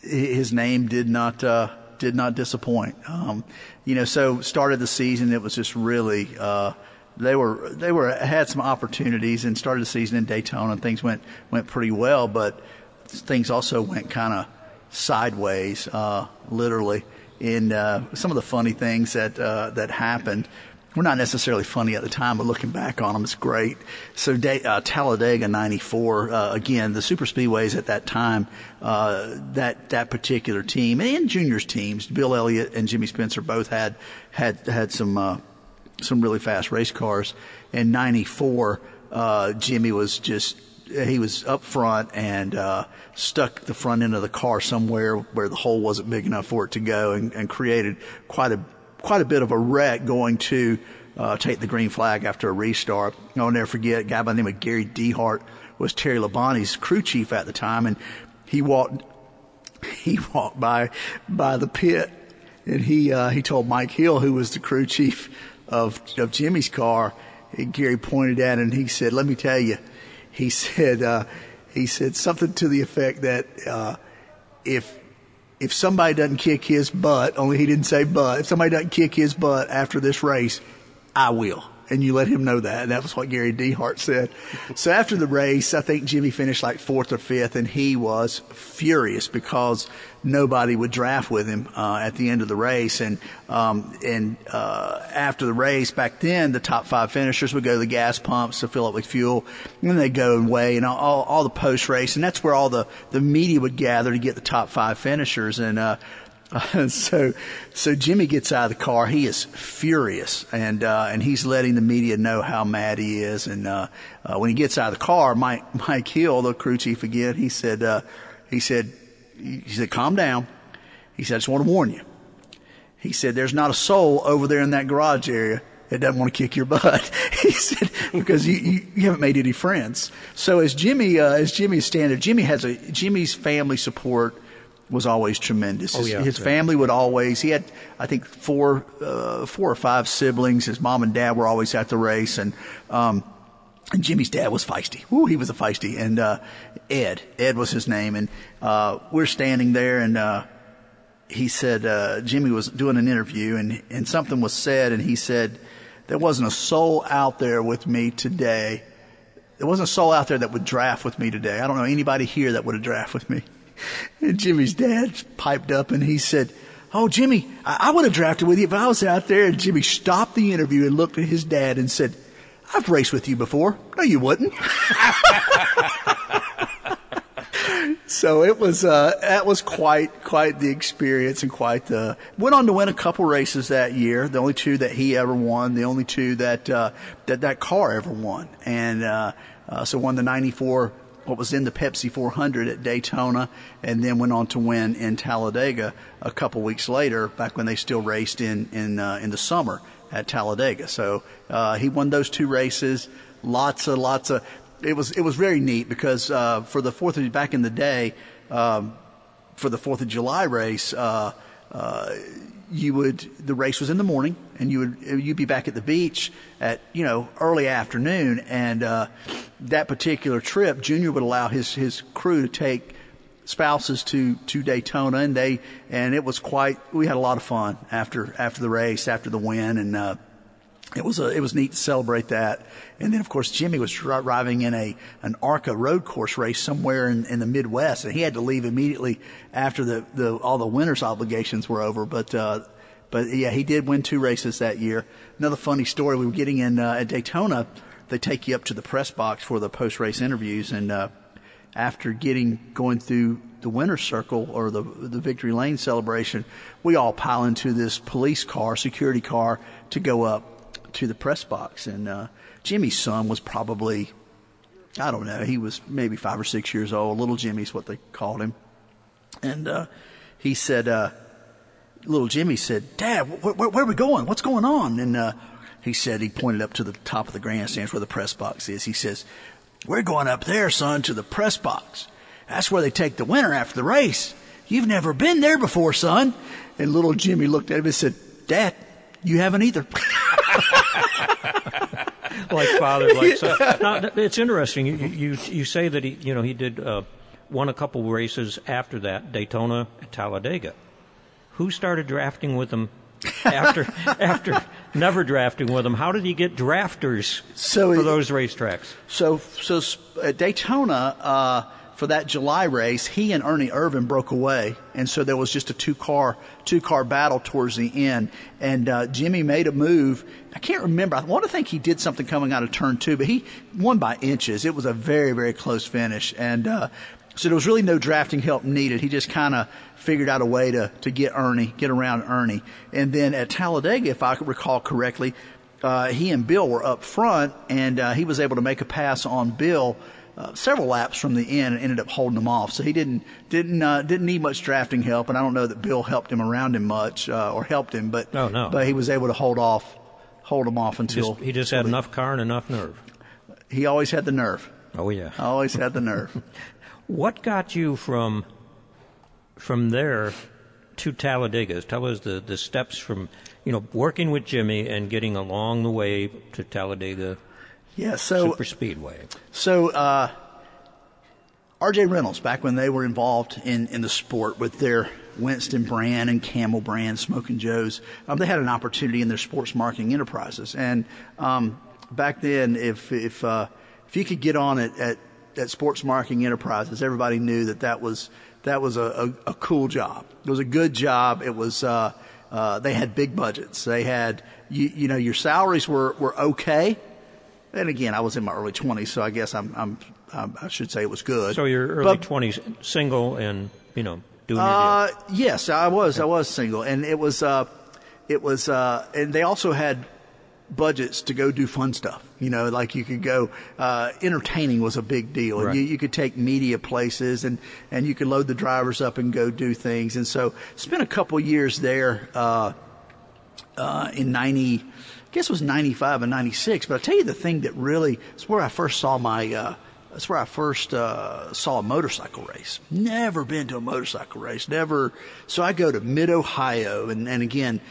his name did not uh, did not disappoint. Um, you know, so started the season, it was just really uh, they were they were had some opportunities and started the season in Daytona and things went went pretty well, but things also went kind of sideways, uh, literally. In uh, some of the funny things that uh, that happened were not necessarily funny at the time, but looking back on them, it's great. So uh, Talladega '94, uh, again, the super speedways at that time, uh, that that particular team and juniors teams, Bill Elliott and Jimmy Spencer both had had had some uh, some really fast race cars. In '94, uh, Jimmy was just he was up front and uh, stuck the front end of the car somewhere where the hole wasn't big enough for it to go, and, and created quite a quite a bit of a wreck going to uh, take the green flag after a restart. I'll never forget a guy by the name of Gary DeHart was Terry Labonte's crew chief at the time, and he walked he walked by by the pit, and he uh, he told Mike Hill, who was the crew chief of of Jimmy's car, and Gary pointed at it and he said, "Let me tell you," he said uh, he said something to the effect that uh, if if somebody doesn't kick his butt, only he didn't say butt, if somebody doesn't kick his butt after this race, I will and you let him know that. And that was what Gary DeHart said. so after the race, I think Jimmy finished like fourth or fifth, and he was furious because nobody would draft with him uh, at the end of the race. And um, and uh, after the race, back then, the top five finishers would go to the gas pumps to fill up with fuel, and then they go and weigh and all, all the post race, and that's where all the the media would gather to get the top five finishers. And uh, so, so Jimmy gets out of the car. He is furious, and uh, and he's letting the media know how mad he is. And uh, uh, when he gets out of the car, Mike Mike Hill, the crew chief again, he said, uh, he said, he said, calm down. He said, I just want to warn you. He said, there's not a soul over there in that garage area that doesn't want to kick your butt. he said because you, you, you haven't made any friends. So as Jimmy uh, as Jimmy is standing, Jimmy has a Jimmy's family support was always tremendous. Oh, His, yeah, his yeah. family would always. He had, I think, four, uh, four or five siblings. His mom and dad were always at the race, and um, and Jimmy's dad was feisty. Ooh, he was a feisty. And uh, Ed, Ed was his name, and uh, we're standing there, and uh, he said uh, Jimmy was doing an interview, and and something was said, and he said there wasn't a soul out there with me today. There wasn't a soul out there that would draft with me today. I don't know anybody here that would have draft with me. And Jimmy's dad piped up and he said, Oh, Jimmy, I, I would have drafted with you if I was out there. And Jimmy stopped the interview and looked at his dad and said, I've raced with you before. No, you wouldn't. so it was, uh, that was quite, quite the experience and quite the, went on to win a couple races that year. The only two that he ever won, the only two that, uh, that that car ever won. And, uh, uh, so won the 94 what was in the Pepsi 400 at Daytona, and then went on to win in Talladega a couple weeks later, back when they still raced in in uh, in the summer at Talladega. So uh, he won those two races. Lots of lots of. It was it was very neat because uh, for the Fourth of back in the day, um, for the Fourth of July race. Uh, uh, you would the race was in the morning and you would you'd be back at the beach at you know early afternoon and uh that particular trip junior would allow his his crew to take spouses to to Daytona and they and it was quite we had a lot of fun after after the race after the win and uh it was a, it was neat to celebrate that. And then of course Jimmy was dri- driving in a an ARCA road course race somewhere in, in the Midwest, and he had to leave immediately after the, the all the winners obligations were over. But uh, but yeah, he did win two races that year. Another funny story: we were getting in uh, at Daytona. They take you up to the press box for the post race interviews, and uh, after getting going through the winner's circle or the the victory lane celebration, we all pile into this police car, security car, to go up to the press box. And uh, Jimmy's son was probably, I don't know, he was maybe five or six years old. Little Jimmy's what they called him. And uh, he said, uh, little Jimmy said, Dad, wh- wh- where are we going? What's going on? And uh, he said, he pointed up to the top of the grandstands where the press box is. He says, We're going up there, son, to the press box. That's where they take the winner after the race. You've never been there before, son. And little Jimmy looked at him and said, Dad, you haven't either. like father, like son. Now, it's interesting. You, you you say that he you know he did uh, won a couple races after that, Daytona, and Talladega. Who started drafting with him after after never drafting with him? How did he get drafters So for it- those racetracks? So, so sp- at Daytona, uh, for that July race, he and Ernie Irvan broke away, and so there was just a two car two car battle towards the end. And uh, Jimmy made a move. I can't remember. I want to think he did something coming out of turn two, but he won by inches. It was a very very close finish, and uh, so there was really no drafting help needed. He just kind of figured out a way to to get Ernie, get around Ernie. And then at Talladega, if I recall correctly, uh, he and Bill were up front, and uh, he was able to make a pass on Bill uh, several laps from the end and ended up holding him off. So he didn't didn't uh, didn't need much drafting help, and I don't know that Bill helped him around him much uh, or helped him, but Oh, no. but he was able to hold off hold him off until Just, he just had enough car and enough nerve. he always had the nerve. Oh yeah. Always had the nerve. What got you from from there to Talladega? Tell us the, the steps from you know working with Jimmy and getting along the way to Talladega Yeah. So Super Speedway. So, uh, RJ Reynolds, back when they were involved in, in the sport with their Winston brand and Camel brand, Smoking Joe's, um, they had an opportunity in their sports marketing enterprises. And um, back then, if if uh, if you could get on it at, at sports marketing enterprises, everybody knew that that was that was a, a, a cool job. It was a good job. It was. Uh, uh, they had big budgets. They had, you, you know, your salaries were, were okay, and again, I was in my early 20s, so I guess I'm, I'm, I'm I should say it was good. So your early But, twenties, single and you know doing your Uh, deal. yes, I was. I was single, and it was, uh, it was, uh, and they also had budgets to go do fun stuff. You know, like you could go. Uh, entertaining was a big deal. Right. You, you could take media places, and and you could load the drivers up and go do things. And so, spent a couple years there. Uh, uh, in 90, I guess it was 95 and 96. But I'll tell you the thing that really, it's where I first saw my, uh, that's where I first uh, saw a motorcycle race. Never been to a motorcycle race. Never. So I go to Mid Ohio, and, and again,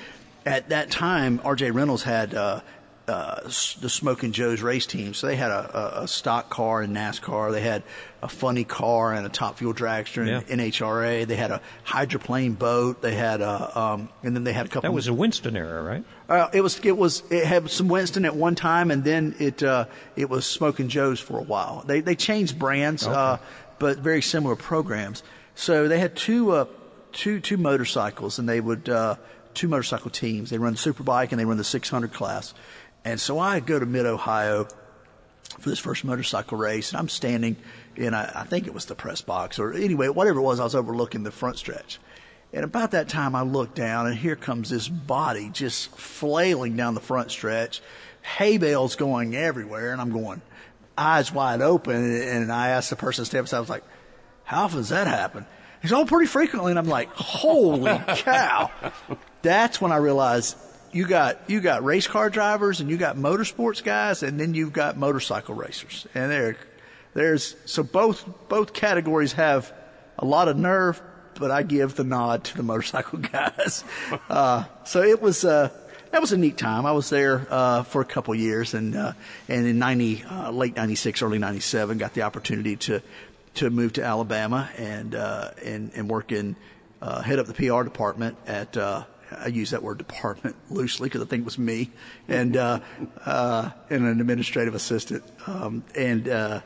at that time, R.J. Reynolds had uh, uh, the Smoking Joe's race team. So they had a, a, a stock car in NASCAR. They had a funny car and a top fuel dragster in Yeah. NHRA. They had a hydroplane boat. They had a, um, and then they had a couple. That was a Winston era, right? Uh, it was it was it had some Winston at one time, and then it uh, it was Smoking Joe's for a while. They they changed brands, uh, but very similar programs. So they had two uh, two two motorcycles, and they would uh, two motorcycle teams. They run the Superbike and they run the 600 class. And so I go to Mid Ohio for this first motorcycle race, and I'm standing in I, I think it was the press box or anyway whatever it was. I was overlooking the front stretch. And about that time, I look down, and here comes this body just flailing down the front stretch, hay bales going everywhere, and I'm going, eyes wide open. And I asked the person steps, I was like, "How often does that happen?" He's all pretty frequently, and I'm like, "Holy cow!" That's when I realized you got you got race car drivers, and you got motorsports guys, and then you've got motorcycle racers, and there, there's so both both categories have a lot of nerve, but I give the nod to the motorcycle guys. Uh, so it was uh, that was a neat time. I was there uh, for a couple years, and uh, and in ninety uh, late ninety six, early ninety seven, got the opportunity to to move to Alabama and uh, and and work in head up the PR department at. I use that word department loosely because I think it was me and uh, uh, and an administrative assistant um, and. Uh,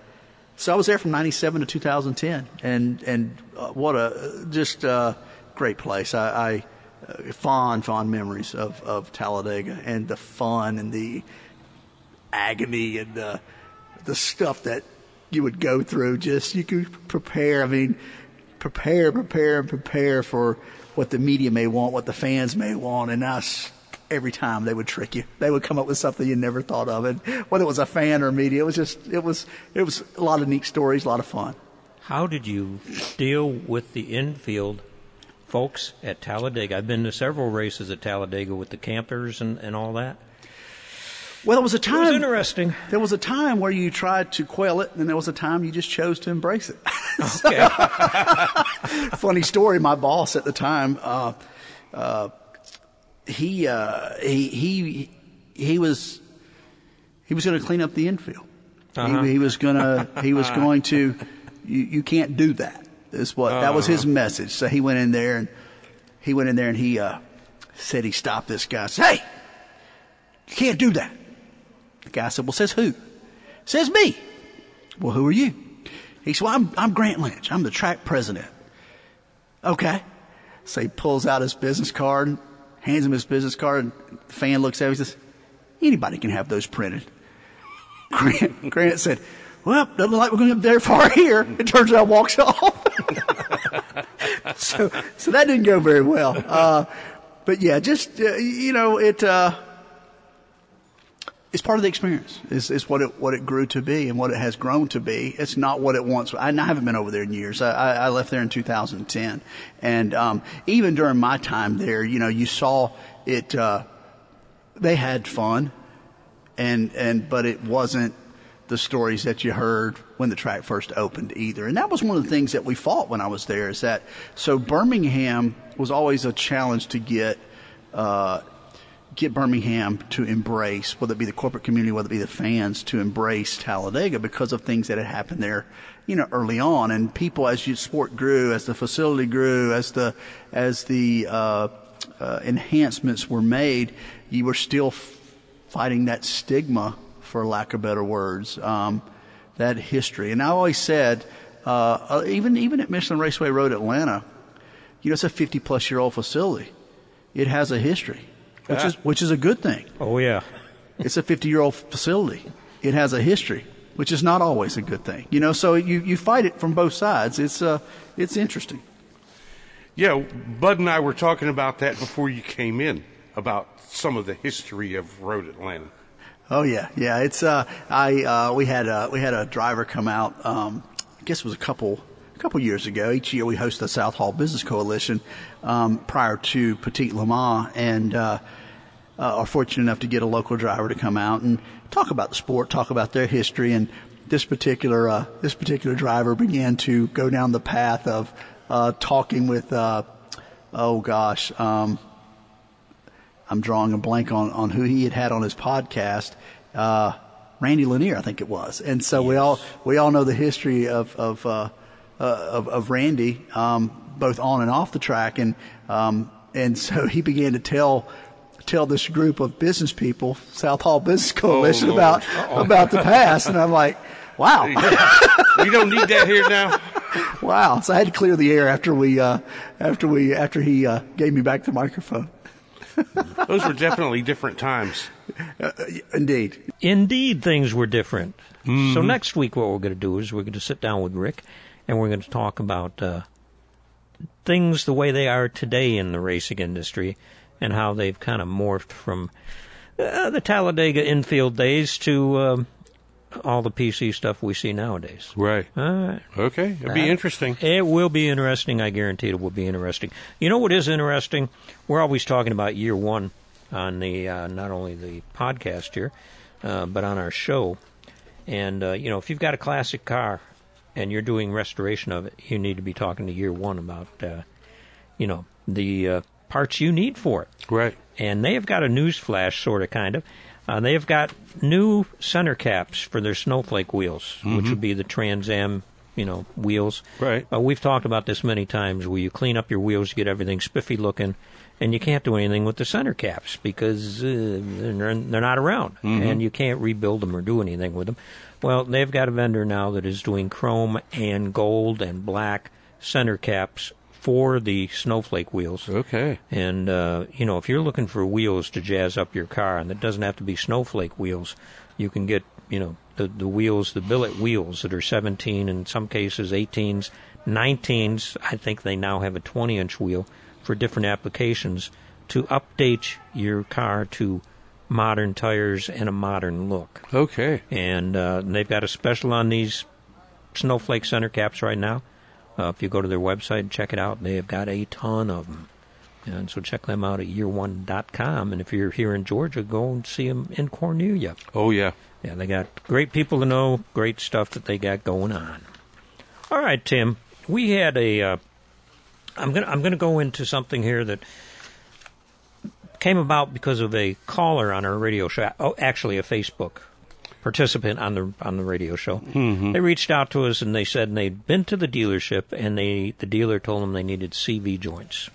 so I was there from '97 to 2010, and and uh, what a just uh, great place. I, I uh, fond fond memories of of Talladega and the fun and the agony and the the stuff that you would go through. Just you could prepare. I mean, prepare, prepare, and prepare for what the media may want, what the fans may want, and us. Every time they would trick you, they would come up with something you never thought of, and whether it was a fan or media, it was just it was it was a lot of neat stories, a lot of fun. How did you deal with the infield folks at Talladega? I've been to several races at Talladega with the campers and, and all that. Well, there was a It was time. interesting. There was a time where you tried to quell it, and there was a time you just chose to embrace it. Okay. Funny story. My boss at the time, uh, uh, he uh, he he he was he was going to clean up the infield. Uh-huh. He, he was gonna he was going to you, you can't do that. Is what that was his message. So he went in there and he went in there and he uh, said he stopped this guy. Said, hey, you can't do that. The guy said, well, says who? Says me. Well, who are you? He said, well, I'm, I'm Grant Lynch. I'm the track president. Okay. So he pulls out his business card, hands him his business card, and the fan looks at him and says, anybody can have those printed. Grant, Grant said, well, doesn't look like we're going to get very far here. It turns out walks off. so, so that didn't go very well. Uh, but yeah, just, uh, you know, it, uh, it's part of the experience. It's, it's what it what it grew to be and what it has grown to be. It's not what it once. I, I haven't been over there in years. I, I, left there in 2010, and um, even during my time there, you know, you saw it. Uh, they had fun, and and but it wasn't the stories that you heard when the track first opened either. And that was one of the things that we fought when I was there. Is that so? Birmingham was always a challenge to get. Uh, get Birmingham to embrace, whether it be the corporate community, whether it be the fans, to embrace Talladega because of things that had happened there, you know, early on. And people, as you sport grew, as the facility grew, as the as the uh, uh, enhancements were made, you were still f- fighting that stigma, for lack of better words, um, that history. And I always said, uh, uh even even at Michelin Raceway Road, Atlanta, you know, it's a 50 plus year old facility. It has a history which is which is a good thing. Oh yeah, it's a 50 year old facility. It has a history, which is not always a good thing. You know, so you, you fight it from both sides. It's uh it's interesting. Yeah, Bud and I were talking about that before you came in about some of the history of Road Atlanta. Oh yeah, yeah. It's uh I uh we had a we had a driver come out. Um, I guess it was a couple a couple years ago. Each year we host the South Hall Business Coalition um, prior to Petit Le Mans, and uh, uh, are fortunate enough to get a local driver to come out and talk about the sport, talk about their history, and this particular uh, this particular driver began to go down the path of uh, talking with uh, oh gosh, um, I'm drawing a blank on on who he had had on his podcast. Uh, Randy Lanier, I think it was, and so yes. we all we all know the history of of uh, uh, of, of, Randy, um, both on and off the track, and um, and so he began to tell tell this group of business people, South Hall Business Coalition, oh, about Uh-oh. about the past, and I'm like, wow, we don't need that here now. Wow! So I had to clear the air after we uh, after we after he uh, gave me back the microphone. Those were definitely different times. Uh, indeed. Indeed, things were different. Mm-hmm. So next week, what we're going to do is we're going to sit down with Rick, and we're going to talk about uh, things the way they are today in the racing industry and how they've kind of morphed from uh, the Talladega infield days to uh, all the PC stuff we see nowadays. Right. All right. Okay. It'll be interesting. It will be interesting. I guarantee it will be interesting. You know what is interesting? We're always talking about year one on the uh, not only the podcast here, uh, but on our show. And uh, you know, if you've got a classic car and you're doing restoration of it, you need to be talking to year one about, uh, you know, the uh, parts you need for it. Right. And they have got a news flash, sort of, kind of. Uh, they have got new center caps for their snowflake wheels, mm-hmm. which would be the Trans Am, you know, wheels. Right. Uh, we've talked about this many times, where you clean up your wheels, you get everything spiffy looking, and you can't do anything with the center caps because uh, they're, they're not around, mm-hmm. and you can't rebuild them or do anything with them. Well, they've got a vendor now that is doing chrome and gold and black center caps for the snowflake wheels. Okay. And uh, you know, if you're looking for wheels to jazz up your car, and it doesn't have to be snowflake wheels, you can get you know the the wheels, the billet wheels that are 17, in some cases 18s, 19s. I think they now have a 20 inch wheel for different applications to update your car to modern tires and a modern look. Okay. And uh, they've got a special on these snowflake center caps right now. Uh, if you go to their website and check it out, they have got a ton of them. And so check them out at year1.com. And if you're here in Georgia, go and see them in Cornelia. Oh, yeah. Yeah, they got great people to know, great stuff that they got going on. All right, Tim. We had a. am uh, gonna I'm gonna go into something here that came about because of a caller on our radio show. Oh, actually, a Facebook participant on the on the radio show. Mm-hmm. They reached out to us and they said they'd been to the dealership and they the dealer told them they needed CV joints.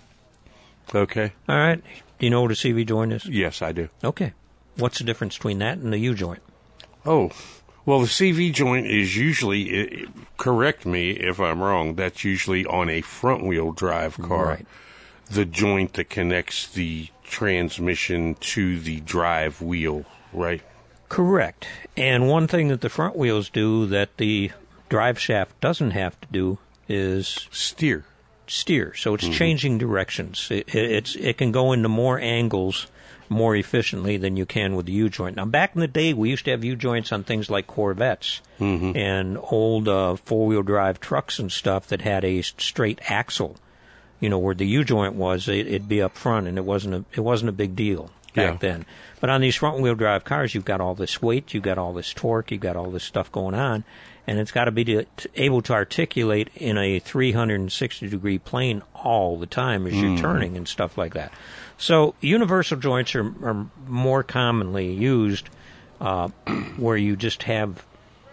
Okay. All right. Do you know what a CV joint is? Yes, I do. Okay. What's the difference between that and the U joint? Oh, well, the CV joint is usually, correct me if I'm wrong, that's usually on a front wheel drive car. Right. The joint that connects the transmission to the drive wheel, right? Correct. And one thing that the front wheels do that the drive shaft doesn't have to do is steer. Steer. So it's mm-hmm. changing directions. It, it, it's it can go into more angles more efficiently than you can with the U joint. Now, back in the day, we used to have U joints on things like Corvettes and old uh, four wheel drive trucks and stuff that had a straight axle. You know, where the U joint was, it, it'd be up front, and it wasn't a it wasn't a big deal back Yeah. then. But on these front wheel drive cars, you've got all this weight, you've got all this torque, you've got all this stuff going on, and it's got to be to, to, able to articulate in a 360 degree plane all the time as you're turning and stuff like that. So universal joints are, are more commonly used uh, where you just have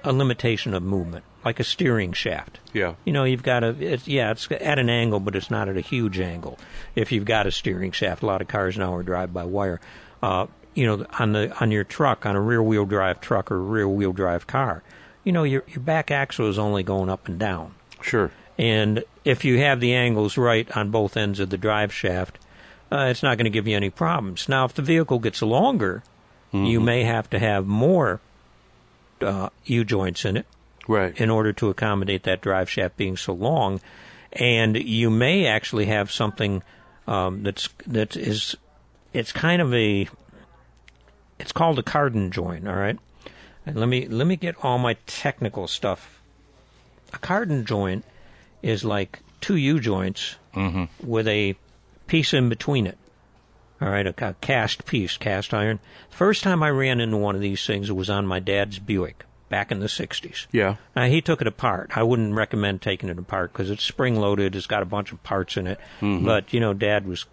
a limitation of movement, like a steering shaft. Yeah. You know, you've got a, it's, yeah, it's at an angle, but it's not at a huge angle. If you've got a steering shaft, a lot of cars now are drive by wire. Uh, you know, on the on your truck, on a rear wheel drive truck or rear wheel drive car, you know, your your back axle is only going up and down. Sure. And if you have the angles right on both ends of the drive shaft, uh, it's not going to give you any problems. Now, if the vehicle gets longer, you may have to have more uh, U joints in it Right. in order to accommodate that drive shaft being so long, and you may actually have something um, that's that is it's kind of a it's called a cardan joint. All right, and let me let me get all my technical stuff. A cardan joint is like two U joints mm-hmm. with a piece in between it. All right, a, ca- cast piece, cast iron. First time I ran into one of these things, it was on my dad's Buick back in the 60s. yeah. Now, he took it apart. I wouldn't recommend taking it apart because it's spring loaded. It's got a bunch of parts in it. Mm-hmm. But, you know, Dad was,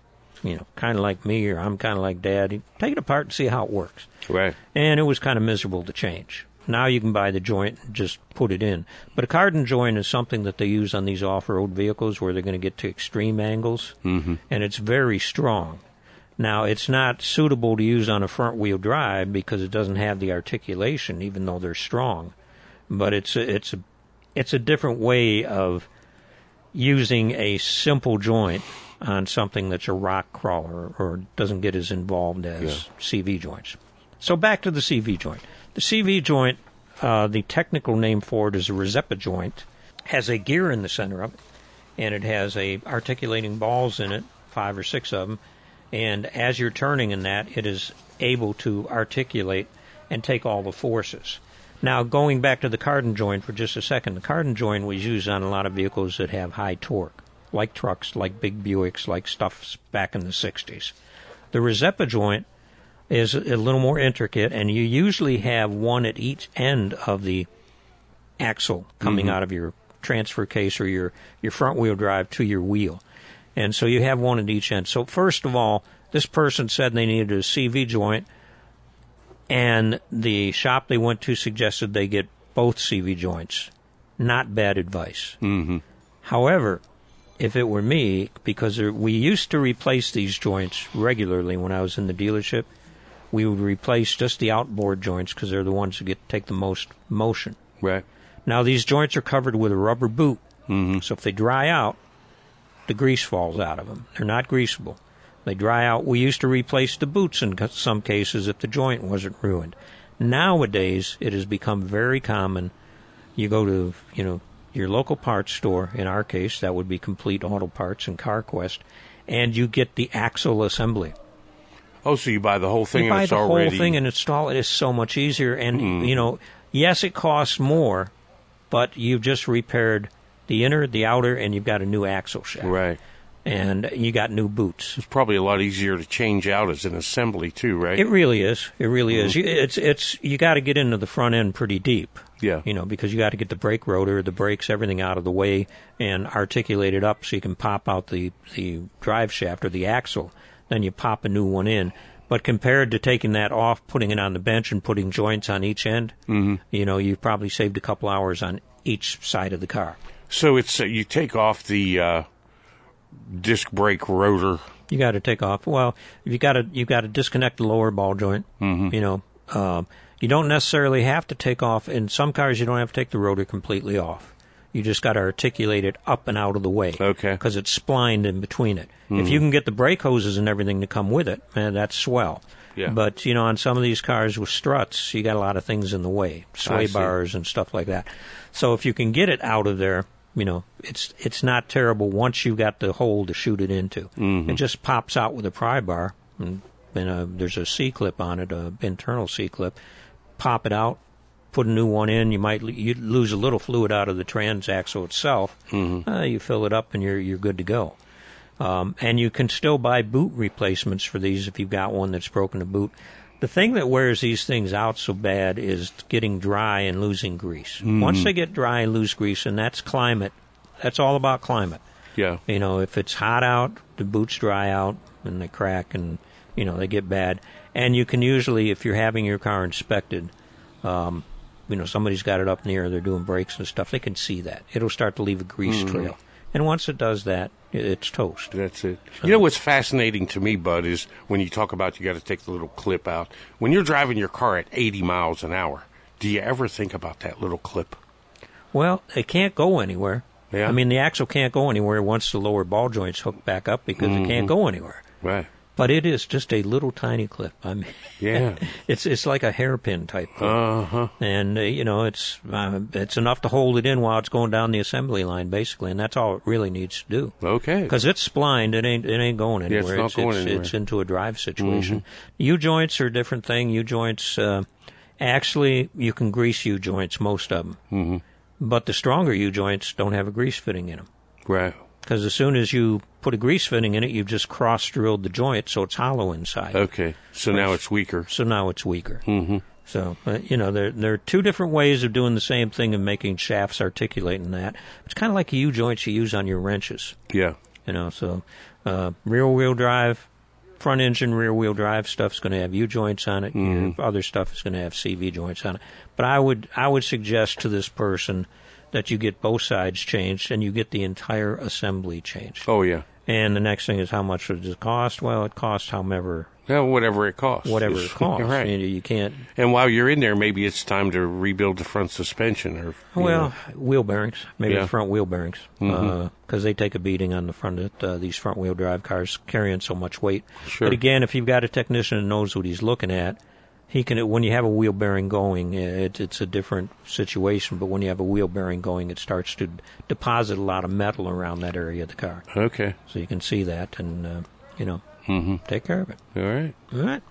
you know, kind of like me, or I'm kind of like Dad. Take it apart and see how it works. Right. And it was kind of miserable to change. Now you can buy the joint and just put it in. But a cardan joint is something that they use on these off road vehicles where they're going to get to extreme angles. Mm-hmm. And it's very strong. Now, it's not suitable to use on a front wheel drive because it doesn't have the articulation, even though they're strong. But it's a, it's a, it's a different way of using a simple joint on something that's a rock crawler or doesn't get as involved as CV joints. So back to the CV joint. The CV joint, uh, the technical name for it is a Rzeppa joint, has a gear in the center of it, and it has a articulating balls in it, five or six of them, and as you're turning in that, it is able to articulate and take all the forces. Now, going back to the cardan joint for just a second, the cardan joint was used on a lot of vehicles that have high torque, like trucks, like big Buicks, like stuff back in the 60s. The Rzeppa joint is a little more intricate, and you usually have one at each end of the axle coming out of your transfer case or your, your front wheel drive to your wheel. And so you have one at each end. So, first of all, this person said they needed a CV joint, and the shop they went to suggested they get both CV joints. Not bad advice. Mm-hmm. However, if it were me, because there, we used to replace these joints regularly when I was in the dealership, we would replace just the outboard joints because they're the ones that get take the most motion. Right. Now these joints are covered with a rubber boot, mm-hmm. so if they dry out, the grease falls out of them. They're not greasable. They dry out. We used to replace the boots in some cases if the joint wasn't ruined. Nowadays, it has become very common. You go to, you know, your local parts store. In our case, that would be Complete Auto Parts and CarQuest, and you get the axle assembly. Oh, so you buy the whole thing You and buy the already whole thing and install it. It's so much easier. And hmm. you know, yes, it costs more, but you've just repaired the inner, the outer, and you've got a new axle shaft. right. And you got new boots. It's probably a lot easier to change out as an assembly too, right? It really is. It really is. You- It's it's you got to get into the front end pretty deep. Yeah. You know, because you got to get the brake rotor, the brakes, everything out of the way, and articulate it up so you can pop out the the drive shaft or the axle. Then you pop a new one in. But compared to taking that off, putting it on the bench, and putting joints on each end, mm-hmm. you know, you've probably saved a couple hours on each side of the car. So it's uh, you take off the uh, disc brake rotor. You got to take off. Well, you got to you got to disconnect the lower ball joint. Mm-hmm. You know, um, you don't necessarily have to take off. In some cars, you don't have to take the rotor completely off. You just got to articulate it up and out of the way. Okay. Because it's splined in between it. If you can get the brake hoses and everything to come with it, man, that's swell. Yeah. But you know, on some of these cars with struts, you got a lot of things in the way, sway bars and stuff like that. So if you can get it out of there, you know, it's it's not terrible once you've got the hole to shoot it into. Mm-hmm. It just pops out with a pry bar, and and uh there's a C clip on it, a internal C clip. Pop it out, put a new one in. You might you lose a little fluid out of the transaxle itself. Mm-hmm. Uh, you fill it up, and you're you're good to go. Um, and you can still buy boot replacements for these if you've got one that's broken a boot. The thing that wears these things out so bad is getting dry and losing grease. Mm-hmm. Once they get dry and lose grease, and that's climate. That's all about climate. Yeah. You know, if it's hot out, the boots dry out and they crack and, you know, they get bad. And you can usually, if you're having your car inspected, um, you know, somebody's got it up near, they're doing brakes and stuff, they can see that. It'll start to leave a grease trail. And once it does that, it's toast. That's it. You know what's fascinating to me, Bud, is when you talk about you got to take the little clip out. When you're driving your car at 80 miles an hour, do you ever think about that little clip? Well, it can't go anywhere. Yeah. I mean, the axle can't go anywhere once the lower ball joints hook back up because it can't mm-hmm. go anywhere. Right. But it is just a little tiny clip. I mean, Yeah. it's it's like a hairpin type clip. Uh huh. and uh, you know it's uh, it's enough to hold it in while it's going down the assembly line, basically, and that's all it really needs to do. Okay. Because it's splined, it ain't it ain't going anywhere. Yeah, it's not going it's, anywhere. Mm-hmm. it's into a drive situation. U joints are a different thing. U joints, uh, actually, you can grease U joints, most of them, mm-hmm. but the stronger U joints don't have a grease fitting in them. Right. Because as soon as you put a grease fitting in it, you've just cross drilled the joint, so it's hollow inside. Okay. So now it's weaker. So now it's weaker. Mm-hmm. So uh, you know there there are two different ways of doing the same thing and making shafts articulate in that. It's kind of like U joints you use on your wrenches. Yeah. You know, so uh, rear wheel drive, front engine rear wheel drive stuff's going to have U joints on it. Your other stuff is going to have CV joints on it. But I would I would suggest to this person that you get both sides changed and you get the entire assembly changed. Oh yeah. And the next thing is how much does it cost? Well, it costs however Yeah, whatever it costs. whatever it costs. right. You, you can't And while you're in there, maybe it's time to rebuild the front suspension or. Well, know. wheel bearings, maybe Yeah. the front wheel bearings, because they take a beating on the front of uh, these front wheel drive cars carrying so much weight. Sure. But again, if you've got a technician that knows what he's looking at, he can. When you have a wheel bearing going, it, it's a different situation. But when you have a wheel bearing going, it starts to deposit a lot of metal around that area of the car, Okay. so you can see that, and uh, you know, Mm-hmm. take care of it. All right. All right.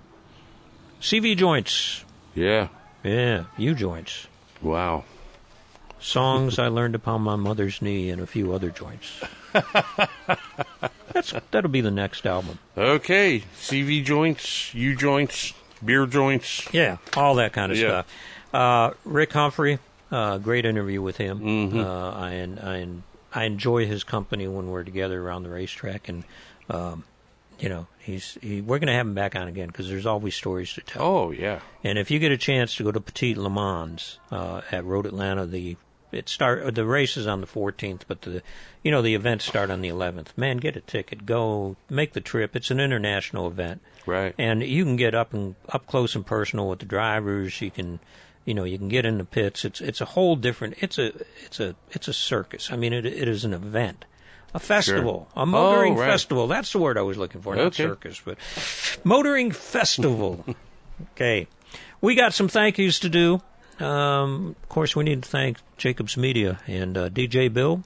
CV joints, Yeah. yeah, U joints. Wow. Songs I learned upon my mother's knee and a few other joints. That's that'll be the next album. Okay. CV joints, U joints, beer joints. Yeah, all that kind of Yeah. stuff. Uh, Rick Humphrey, uh, great interview with him. Mm-hmm. Uh, I, I I enjoy his company when we're together around the racetrack, and um, you know he's he, we're going to have him back on again because there's always stories to tell. Oh yeah. And if you get a chance to go to Petit Le Mans uh, at Road Atlanta, the it start uh, the race is on the 14th, but the you know the events start on the 11th. Man, get a ticket, go make the trip. It's an international event, Right. and you can get up and up close and personal with the drivers. You can, you know, you can get in the pits. It's it's a whole different. It's a it's a it's a circus. I mean, it it is an event. A festival, a motoring Oh, right. festival. That's the word I was looking for. Not Okay. circus, but motoring festival. Okay. We got some thank yous to do. Um, of course, we need to thank Jacobs Media and uh, DJ Bill.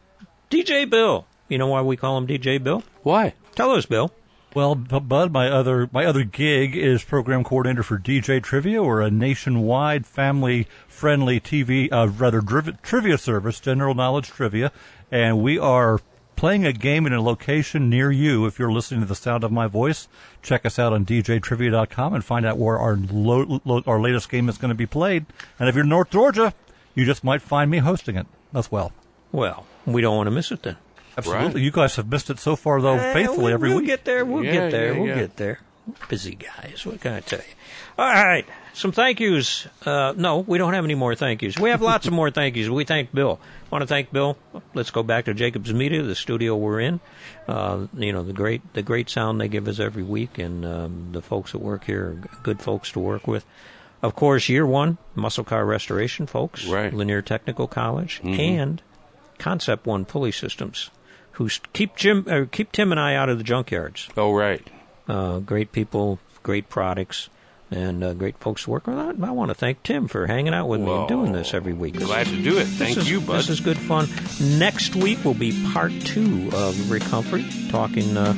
DJ Bill. You know why we call him DJ Bill? Why? Tell us, Bill. Well, Bud, my other my other gig is program coordinator for DJ Trivia, or a nationwide family-friendly TV, uh, rather driv- trivia service, general knowledge trivia, and we are playing a game in a location near you. If you're listening to the sound of my voice, check us out on DJTrivia.com and find out where our lo- lo- our latest game is going to be played. And if you're in North Georgia, you just might find me hosting it as well. Well, we don't want to miss it then. Absolutely, Right. you guys have missed it so far, though, Eh, faithfully we, every we'll week. get there. We'll Yeah, get there. yeah, we'll yeah. get there. Busy guys. What can I tell you? All right. Some thank yous. Uh, no, we don't have any more thank yous. We have lots of more thank yous. We thank Bill. Want to thank Bill? Let's go back to Jacobs Media, the studio we're in. Uh, you know the great the great sound they give us every week, and um, the folks that work here are good folks to work with. Of course, year one, muscle car restoration folks, Right. Lanier Technical College, and Concept One Pulley Systems, who keep Jim, uh, keep Tim and I out of the junkyards. Oh right. Uh, great people, great products, and uh, great folks to work with. I, I want to thank Tim for hanging out with me and doing this every week. Glad to do it. this Thank is- you, bud. This is good fun. Next week will be part two of Rick Humphrey talking uh,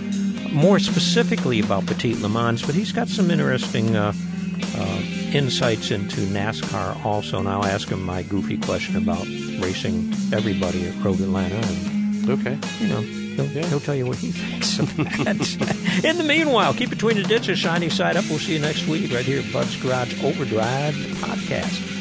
more specifically about Petit Le Mans, but he's got some interesting uh, uh, insights into NASCAR also. And I'll ask him my goofy question about racing everybody at Road Atlanta. Okay. you know, he'll, Yeah. he'll tell you what he thinks. In the meanwhile, keep between the ditches, shiny side up. We'll see you next week right here at Bud's Garage Overdrive podcast.